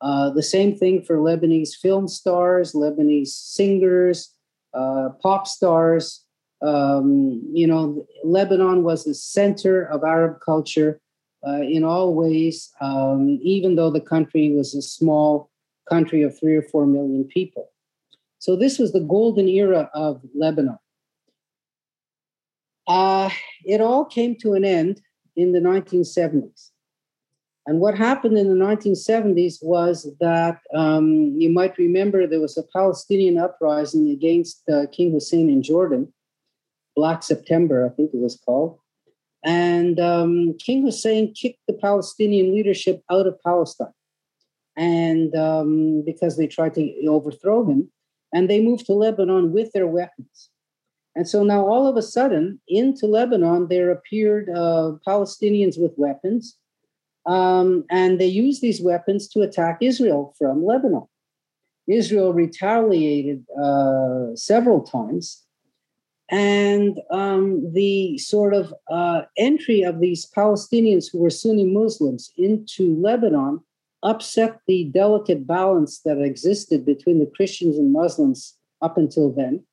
Uh, the same thing for Lebanese film stars, Lebanese singers, uh, pop stars. Um, you know, Lebanon was the center of Arab culture uh, in all ways, um, even though the country was a small country of three or four million people. So this was the golden era of Lebanon. Uh, it all came to an end in the 1970s. And what happened in the 1970s was that um, you might remember there was a Palestinian uprising against uh, King Hussein in Jordan, Black September, I think it was called. And um, King Hussein kicked the Palestinian leadership out of Palestine. And um, because they tried to overthrow him, and they moved to Lebanon with their weapons. And so now all of a sudden, into Lebanon, there appeared uh, Palestinians with weapons um, and they used these weapons to attack Israel from Lebanon. Israel retaliated uh, several times. And um, the sort of uh, entry of these Palestinians who were Sunni Muslims into Lebanon upset the delicate balance that existed between the Christians and Muslims up until then.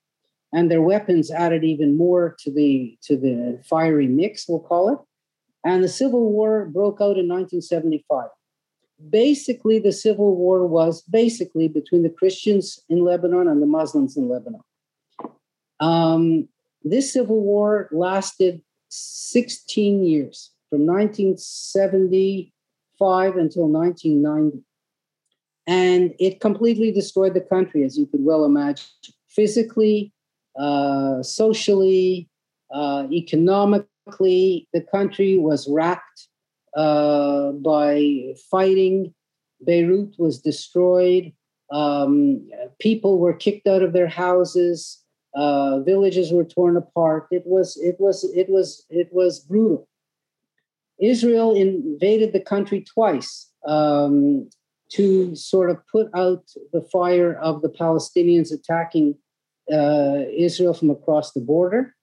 And their weapons added even more to the to the fiery mix, we'll call it. And the Civil War broke out in 1975. Basically, the Civil War was basically between the Christians in Lebanon and the Muslims in Lebanon. Um, this Civil War lasted 16 years, from 1975 until 1990. And it completely destroyed the country, as you could well imagine, physically, uh, socially, uh, economically the country was racked uh, by fighting. Beirut was destroyed. Um, people were kicked out of their houses. Uh, villages were torn apart. It was it was it was it was brutal. Israel invaded the country twice um, to sort of put out the fire of the Palestinians attacking uh, Israel from across the border.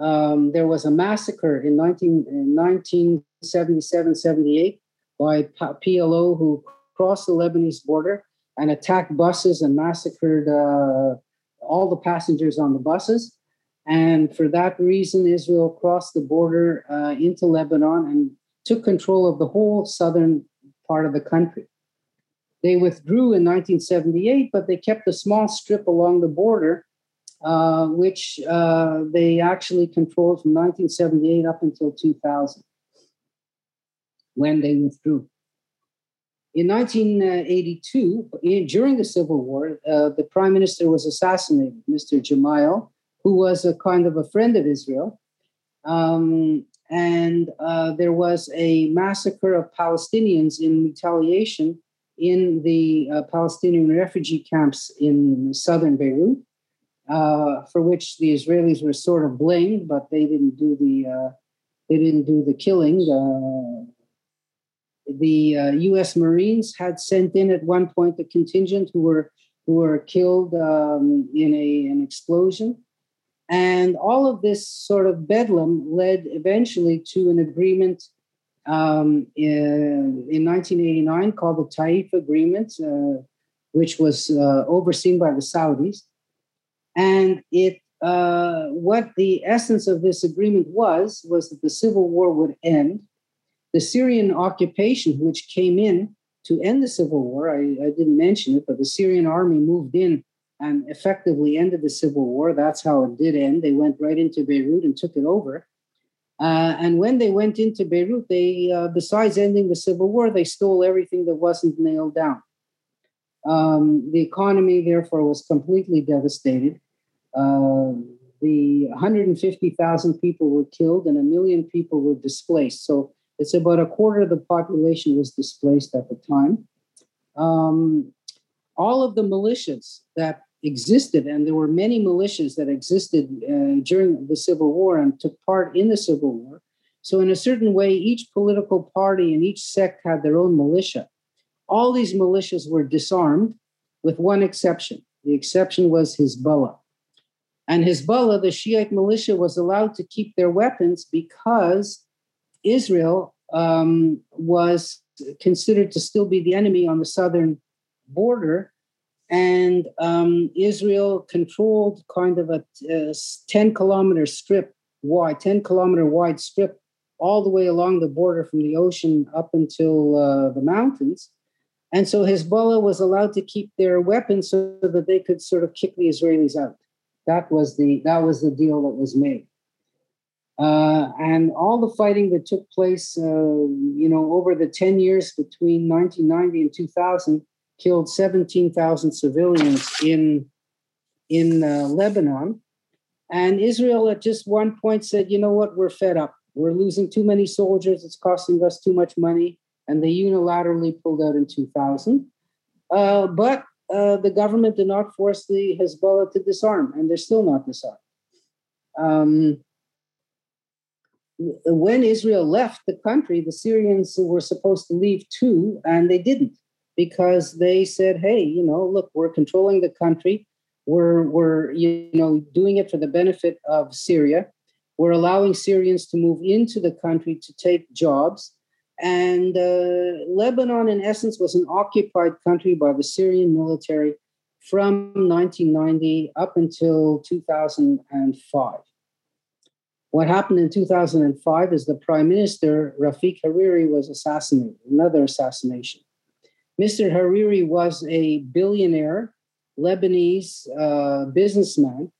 Um, there was a massacre in, 19, in 1977 78 by PLO who crossed the Lebanese border and attacked buses and massacred uh, all the passengers on the buses. And for that reason, Israel crossed the border uh, into Lebanon and took control of the whole southern part of the country. They withdrew in 1978, but they kept a small strip along the border, uh, which uh, they actually controlled from 1978 up until 2000, when they withdrew. In 1982, in, during the Civil War, uh, the prime minister was assassinated, Mr. Gemayel, who was a kind of a friend of Israel. Um, and uh, there was a massacre of Palestinians in retaliation in the uh, Palestinian refugee camps in southern Beirut, uh, for which the Israelis were sort of blamed, but they didn't do the uh, they didn't do the killing. Uh, the U.S. Uh, Marines had sent in at one point a contingent who were who were killed um, in a an explosion. And all of this sort of bedlam led eventually to an agreement um, in, in, 1989 called the Taif Agreement, uh, which was uh, overseen by the Saudis. And it, uh, what the essence of this agreement was, was that the civil war would end. The Syrian occupation, which came in to end the civil war, I, I didn't mention it, but the Syrian army moved in and effectively ended the civil war. That's how it did end. They went right into Beirut and took it over. Uh, and when they went into Beirut, they, uh, besides ending the civil war, they stole everything that wasn't nailed down. Um, the economy, therefore, was completely devastated. Uh, the 150,000 people were killed and a million people were displaced. So it's about a quarter of the population was displaced at the time. Um, all of the militias that existed, and there were many militias that existed uh, during the Civil War and took part in the Civil War. So, in a certain way, each political party and each sect had their own militia. All these militias were disarmed, with one exception. The exception was Hezbollah. And Hezbollah, the Shiite militia, was allowed to keep their weapons because Israel um, was considered to still be the enemy on the southern border and um, Israel controlled kind of a, a 10 kilometer strip wide, 10 kilometer wide strip all the way along the border from the ocean up until uh, the mountains. And so Hezbollah was allowed to keep their weapons so that they could sort of kick the Israelis out. That was the that was the deal that was made. Uh, and all the fighting that took place, uh, you know, over the 10 years between 1990 and 2000 killed 17,000 civilians in, in uh, Lebanon. And Israel at just one point said, you know what, we're fed up. We're losing too many soldiers. It's costing us too much money. And they unilaterally pulled out in 2000. Uh, but uh, the government did not force the Hezbollah to disarm, and they're still not disarmed. Um, when Israel left the country, the Syrians were supposed to leave too, and they didn't because they said, hey, you know, look, we're controlling the country. We're, we're you know, doing it for the benefit of Syria. We're allowing Syrians to move into the country to take jobs. And uh, Lebanon, in essence, was an occupied country by the Syrian military from 1990 up until 2005. What happened in 2005 is the prime minister, Rafik Hariri, was assassinated, another assassination. Mr. Hariri was a billionaire Lebanese uh, businessman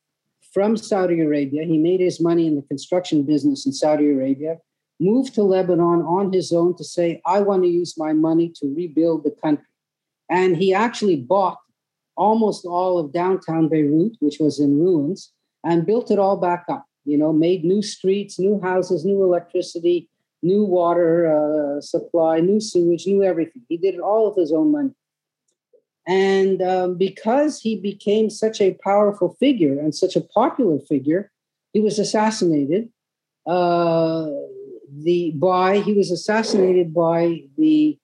from Saudi Arabia. He made his money in the construction business in Saudi Arabia, moved to Lebanon on his own to say, I want to use my money to rebuild the country. And he actually bought almost all of downtown Beirut, which was in ruins, and built it all back up. You know, made new streets, new houses, new electricity, new water uh, supply, new sewage, new everything. He did it all with his own money. And um, because he became such a powerful figure and such a popular figure, he was assassinated. Uh, the by he was assassinated by the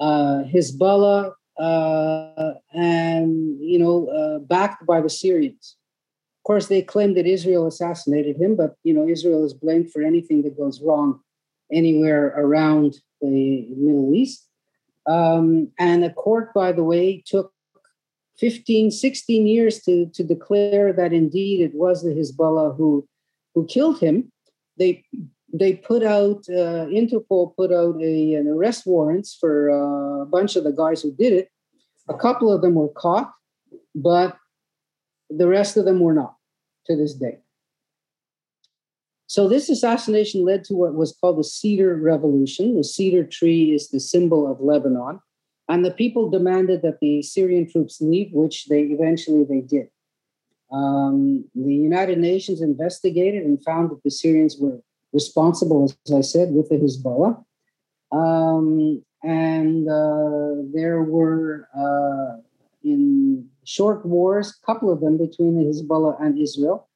uh, Hezbollah uh, and you know uh, backed by the Syrians. Of course, they claim that Israel assassinated him, but you know Israel is blamed for anything that goes wrong anywhere around the Middle East. Um, and a court, by the way, took 15, 16 years to, to declare that indeed it was the Hezbollah who, who killed him. They they put out uh, Interpol put out a, an arrest warrants for uh, a bunch of the guys who did it. A couple of them were caught, but the rest of them were not to this day. So this assassination led to what was called the Cedar Revolution. The cedar tree is the symbol of Lebanon, and the people demanded that the Syrian troops leave, which they eventually they did. Um, the United Nations investigated and found that the Syrians were responsible, as I said, with the Hezbollah. Um, and uh, there were, uh, in short wars, a couple of them between the Hezbollah and Israel,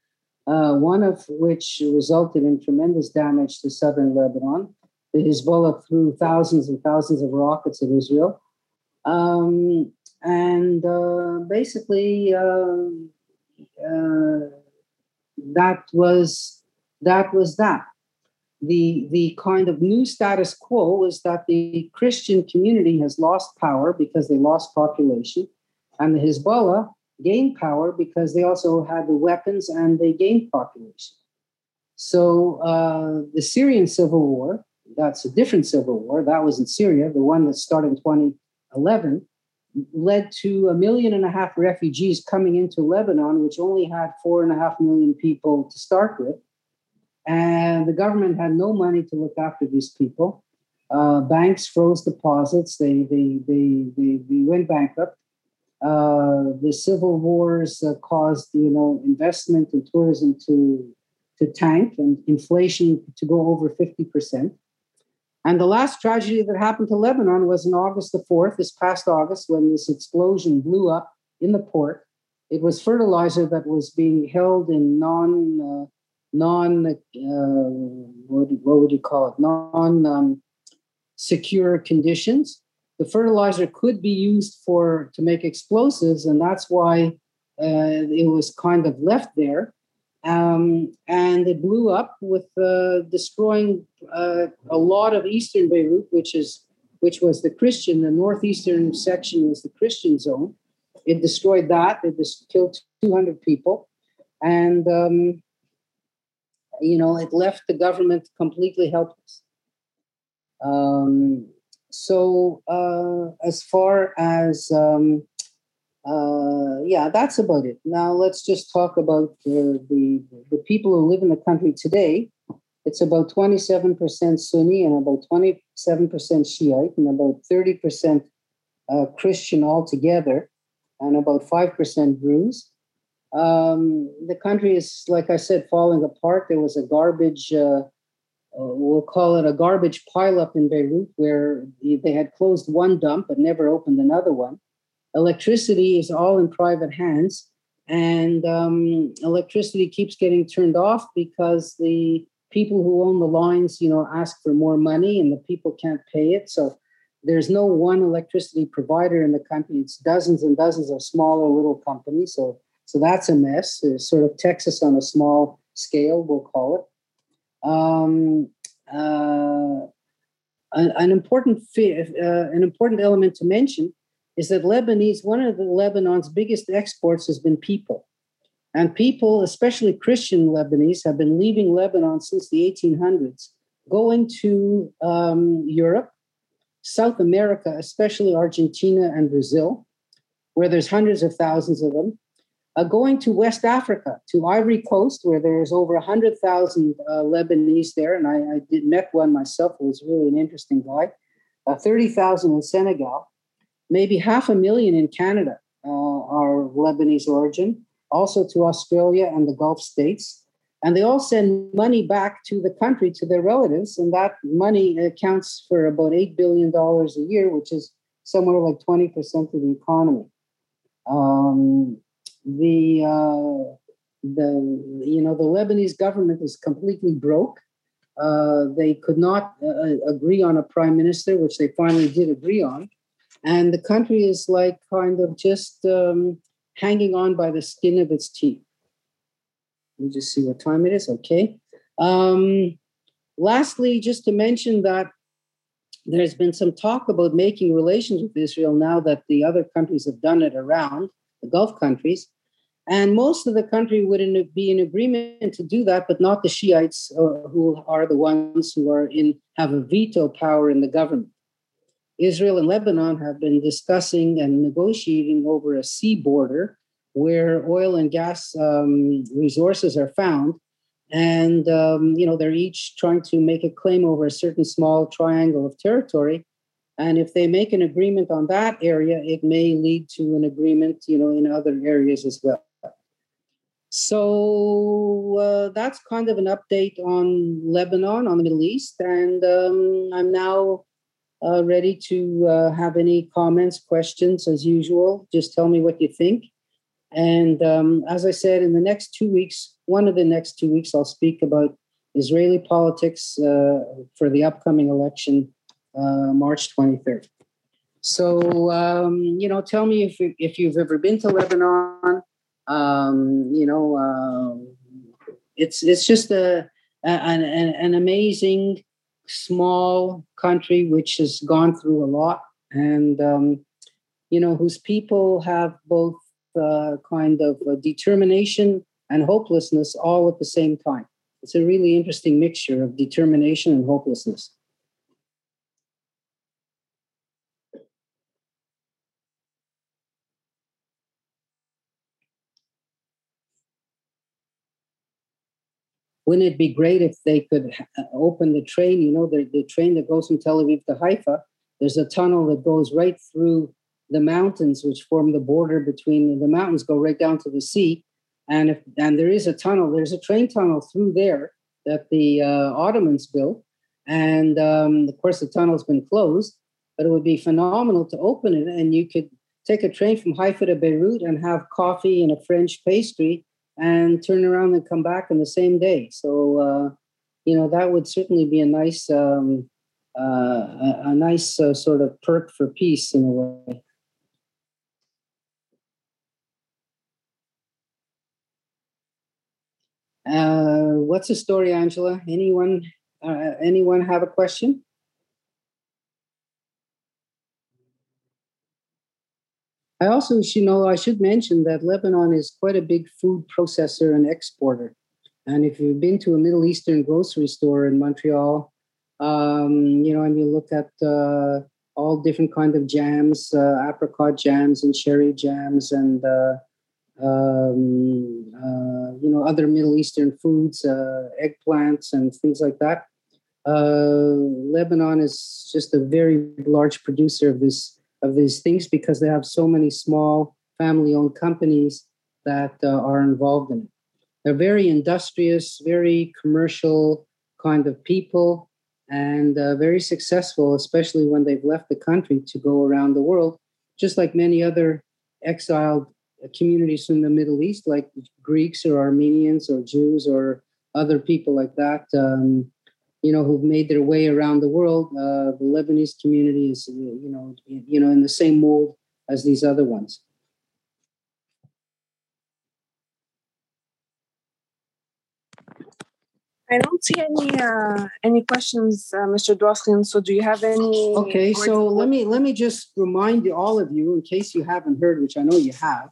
uh, one of which resulted in tremendous damage to southern Lebanon. The Hezbollah threw thousands and thousands of rockets at Israel. Um, and uh, basically, uh, uh, that was that was that the the kind of new status quo is that the Christian community has lost power because they lost population, and the Hezbollah gained power because they also had the weapons and they gained population. So uh, the Syrian civil war, that's a different civil war. That was in Syria, the one that started in 2011, led to a million and a half refugees coming into Lebanon, which only had four and a half million people to start with and the government had no money to look after these people. Uh, banks froze deposits. They they they they, they went bankrupt. Uh, the civil wars uh, caused you know investment in tourism to to tank and inflation to go over fifty percent. And the last tragedy that happened to Lebanon was in August the 4th, this past August, when this explosion blew up in the port. It was fertilizer that was being held in non uh, non uh, what, what would you call it non um, secure conditions the fertilizer could be used for to make explosives and that's why uh, it was kind of left there. Um, and it blew up with uh, destroying uh, a lot of eastern beirut which is which was the christian the northeastern section was the christian zone. It destroyed that it just killed 200 people. And um, you know, it left the government completely helpless. Um, so uh, as far as um, uh, yeah, that's about it. Now let's just talk about the, the people who live in the country today. It's about twenty seven percent Sunni and about twenty seven percent Shiite and about thirty percent uh, Christian altogether, and about five percent Druze. Um, the country is, like I said, falling apart. There was a garbage, uh, we'll call it a garbage pileup in Beirut, where they had closed one dump but never opened another one. Electricity is all in private hands, and um, electricity keeps getting turned off because the people who own the lines, you know, ask for more money, and the people can't pay it. So there's no one electricity provider in the country. It's dozens and dozens of smaller little companies. So so that's a mess. It's sort of Texas on a small scale, we'll call it. Um, uh, an, an, important uh, an important element to mention is that Lebanese one of the Lebanon's biggest exports has been people, and people, especially Christian Lebanese, have been leaving Lebanon since the 1800s, going to um, Europe, South America, especially Argentina and Brazil, where there's hundreds of thousands of them, uh, going to West Africa, to Ivory Coast, where there's over 100,000 uh, Lebanese there, and I, I, did met one myself. It was really an interesting guy. Uh, 30,000 in Senegal, maybe half a million in Canada uh, are Lebanese origin, also to Australia and the Gulf states. And they all send money back to the country to their relatives, and that money accounts for about $8 billion a year, which is somewhere like 20% of the economy. Um, the uh, the you know the Lebanese government is completely broke. Uh, they could not uh, uh, agree on a prime minister, which they finally did agree on, and the country is like kind of just um, hanging on by the skin of its teeth. Let me just see what time it is. Okay. Um, lastly, just to mention that there's been some talk about making relations with Israel now that the other countries have done it around the Gulf countries. And most of the country wouldn't be in agreement to do that, but not the Shiites, uh, who are the ones who are in have a veto power in the government. Israel and Lebanon have been discussing and negotiating over a sea border where oil and gas um, resources are found. And, um, you know, they're each trying to make a claim over a certain small triangle of territory. And if they make an agreement on that area, it may lead to an agreement, you know, in other areas as well. So uh, that's kind of an update on Lebanon, on the Middle East. And um, I'm now uh, ready to uh, have any comments, questions as usual. Just tell me what you think. And um, as I said, in the next two weeks, one of the next two weeks, I'll speak about Israeli politics uh, for the upcoming election, uh, March 23rd. So, um, you know, tell me if, you, if you've ever been to Lebanon. Um, you know, uh, it's, it's just a, an, an amazing small country which has gone through a lot and um, you know whose people have both uh, kind of determination and hopelessness all at the same time it's a really interesting mixture of determination and hopelessness wouldn't it be great if they could uh, open the train? You know, the, the train that goes from Tel Aviv to Haifa, there's a tunnel that goes right through the mountains, which form the border between the mountains, go right down to the sea. And if and there is a tunnel, there's a train tunnel through there that the uh, Ottomans built. And um, of course, the tunnel's been closed, but it would be phenomenal to open it. And you could take a train from Haifa to Beirut and have coffee and a French pastry and turn around and come back in the same day. So, uh, you know, that would certainly be a nice, um, uh, a, a, nice uh, sort of perk for peace in a way. Uh, what's the story, Angela? Anyone? Uh, anyone have a question? I also, you know, I should mention that Lebanon is quite a big food processor and exporter. And if you've been to a Middle Eastern grocery store in Montreal, um, you know, and you look at uh, all different kind of jams, uh, apricot jams and cherry jams, and uh, um, uh, you know other Middle Eastern foods, uh, eggplants and things like that. Uh, Lebanon is just a very large producer of this of these things because they have so many small family owned companies that uh, are involved in it. They're very industrious, very commercial kind of people, and uh, very successful, especially when they've left the country to go around the world, just like many other exiled communities from the Middle East, like Greeks or Armenians or Jews or other people like that. Um, you know, who've made their way around the world. Uh, the Lebanese community is, you know, you know, in the same mold as these other ones. I don't see any uh, any questions, uh, Mr. Dwoskin. So, do you have any? Okay, so let me let me just remind you, all of you, in case you haven't heard, which I know you have.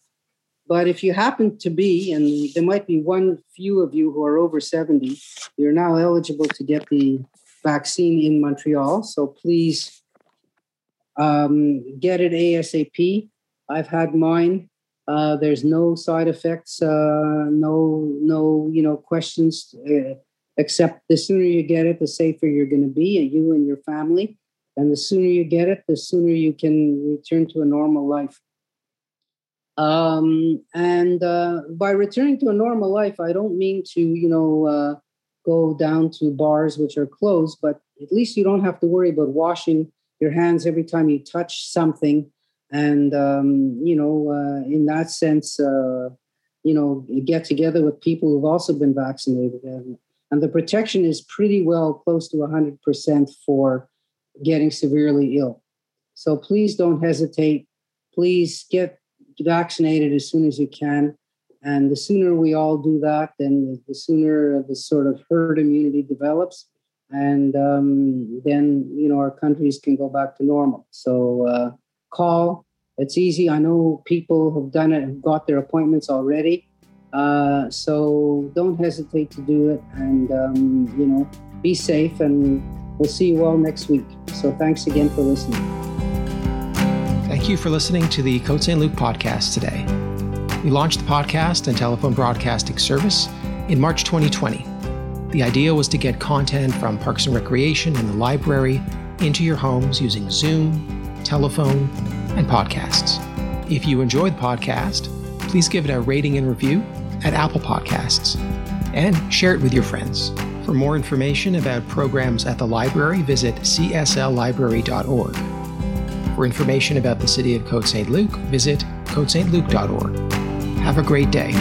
But if you happen to be, and there might be one few of you who are over 70, you're now eligible to get the vaccine in Montreal. So please um, get it ASAP. I've had mine. Uh, there's no side effects, uh, no no you know questions. Uh, except the sooner you get it, the safer you're going to be, you and your family. And the sooner you get it, the sooner you can return to a normal life. Um, and uh, by returning to a normal life, I don't mean to, you know, uh, go down to bars which are closed, but at least you don't have to worry about washing your hands every time you touch something. And, um, you know, uh, in that sense, uh, you know, get together with people who've also been vaccinated. And, and the protection is pretty well close to 100% for getting severely ill. So please don't hesitate. Please get vaccinated as soon as you can. And the sooner we all do that, then the sooner the sort of herd immunity develops. And um, then, you know, our countries can go back to normal. So uh, call It's easy. I know people who've done it have got their appointments already. Uh, so don't hesitate to do it and, um, you know, be safe. And we'll see you all next week. So thanks again for listening. Thank you for listening to the Côte Saint-Luc podcast today. We launched the podcast and telephone broadcasting service in March 2020. The idea was to get content from Parks and Recreation and the library into your homes using Zoom, telephone, and podcasts. If you enjoyed the podcast, please give it a rating and review at Apple Podcasts and share it with your friends. For more information about programs at the library, visit csllibrary.org. For information about the City of Côte Saint-Luc, visit cotestluc.org. Have a great day.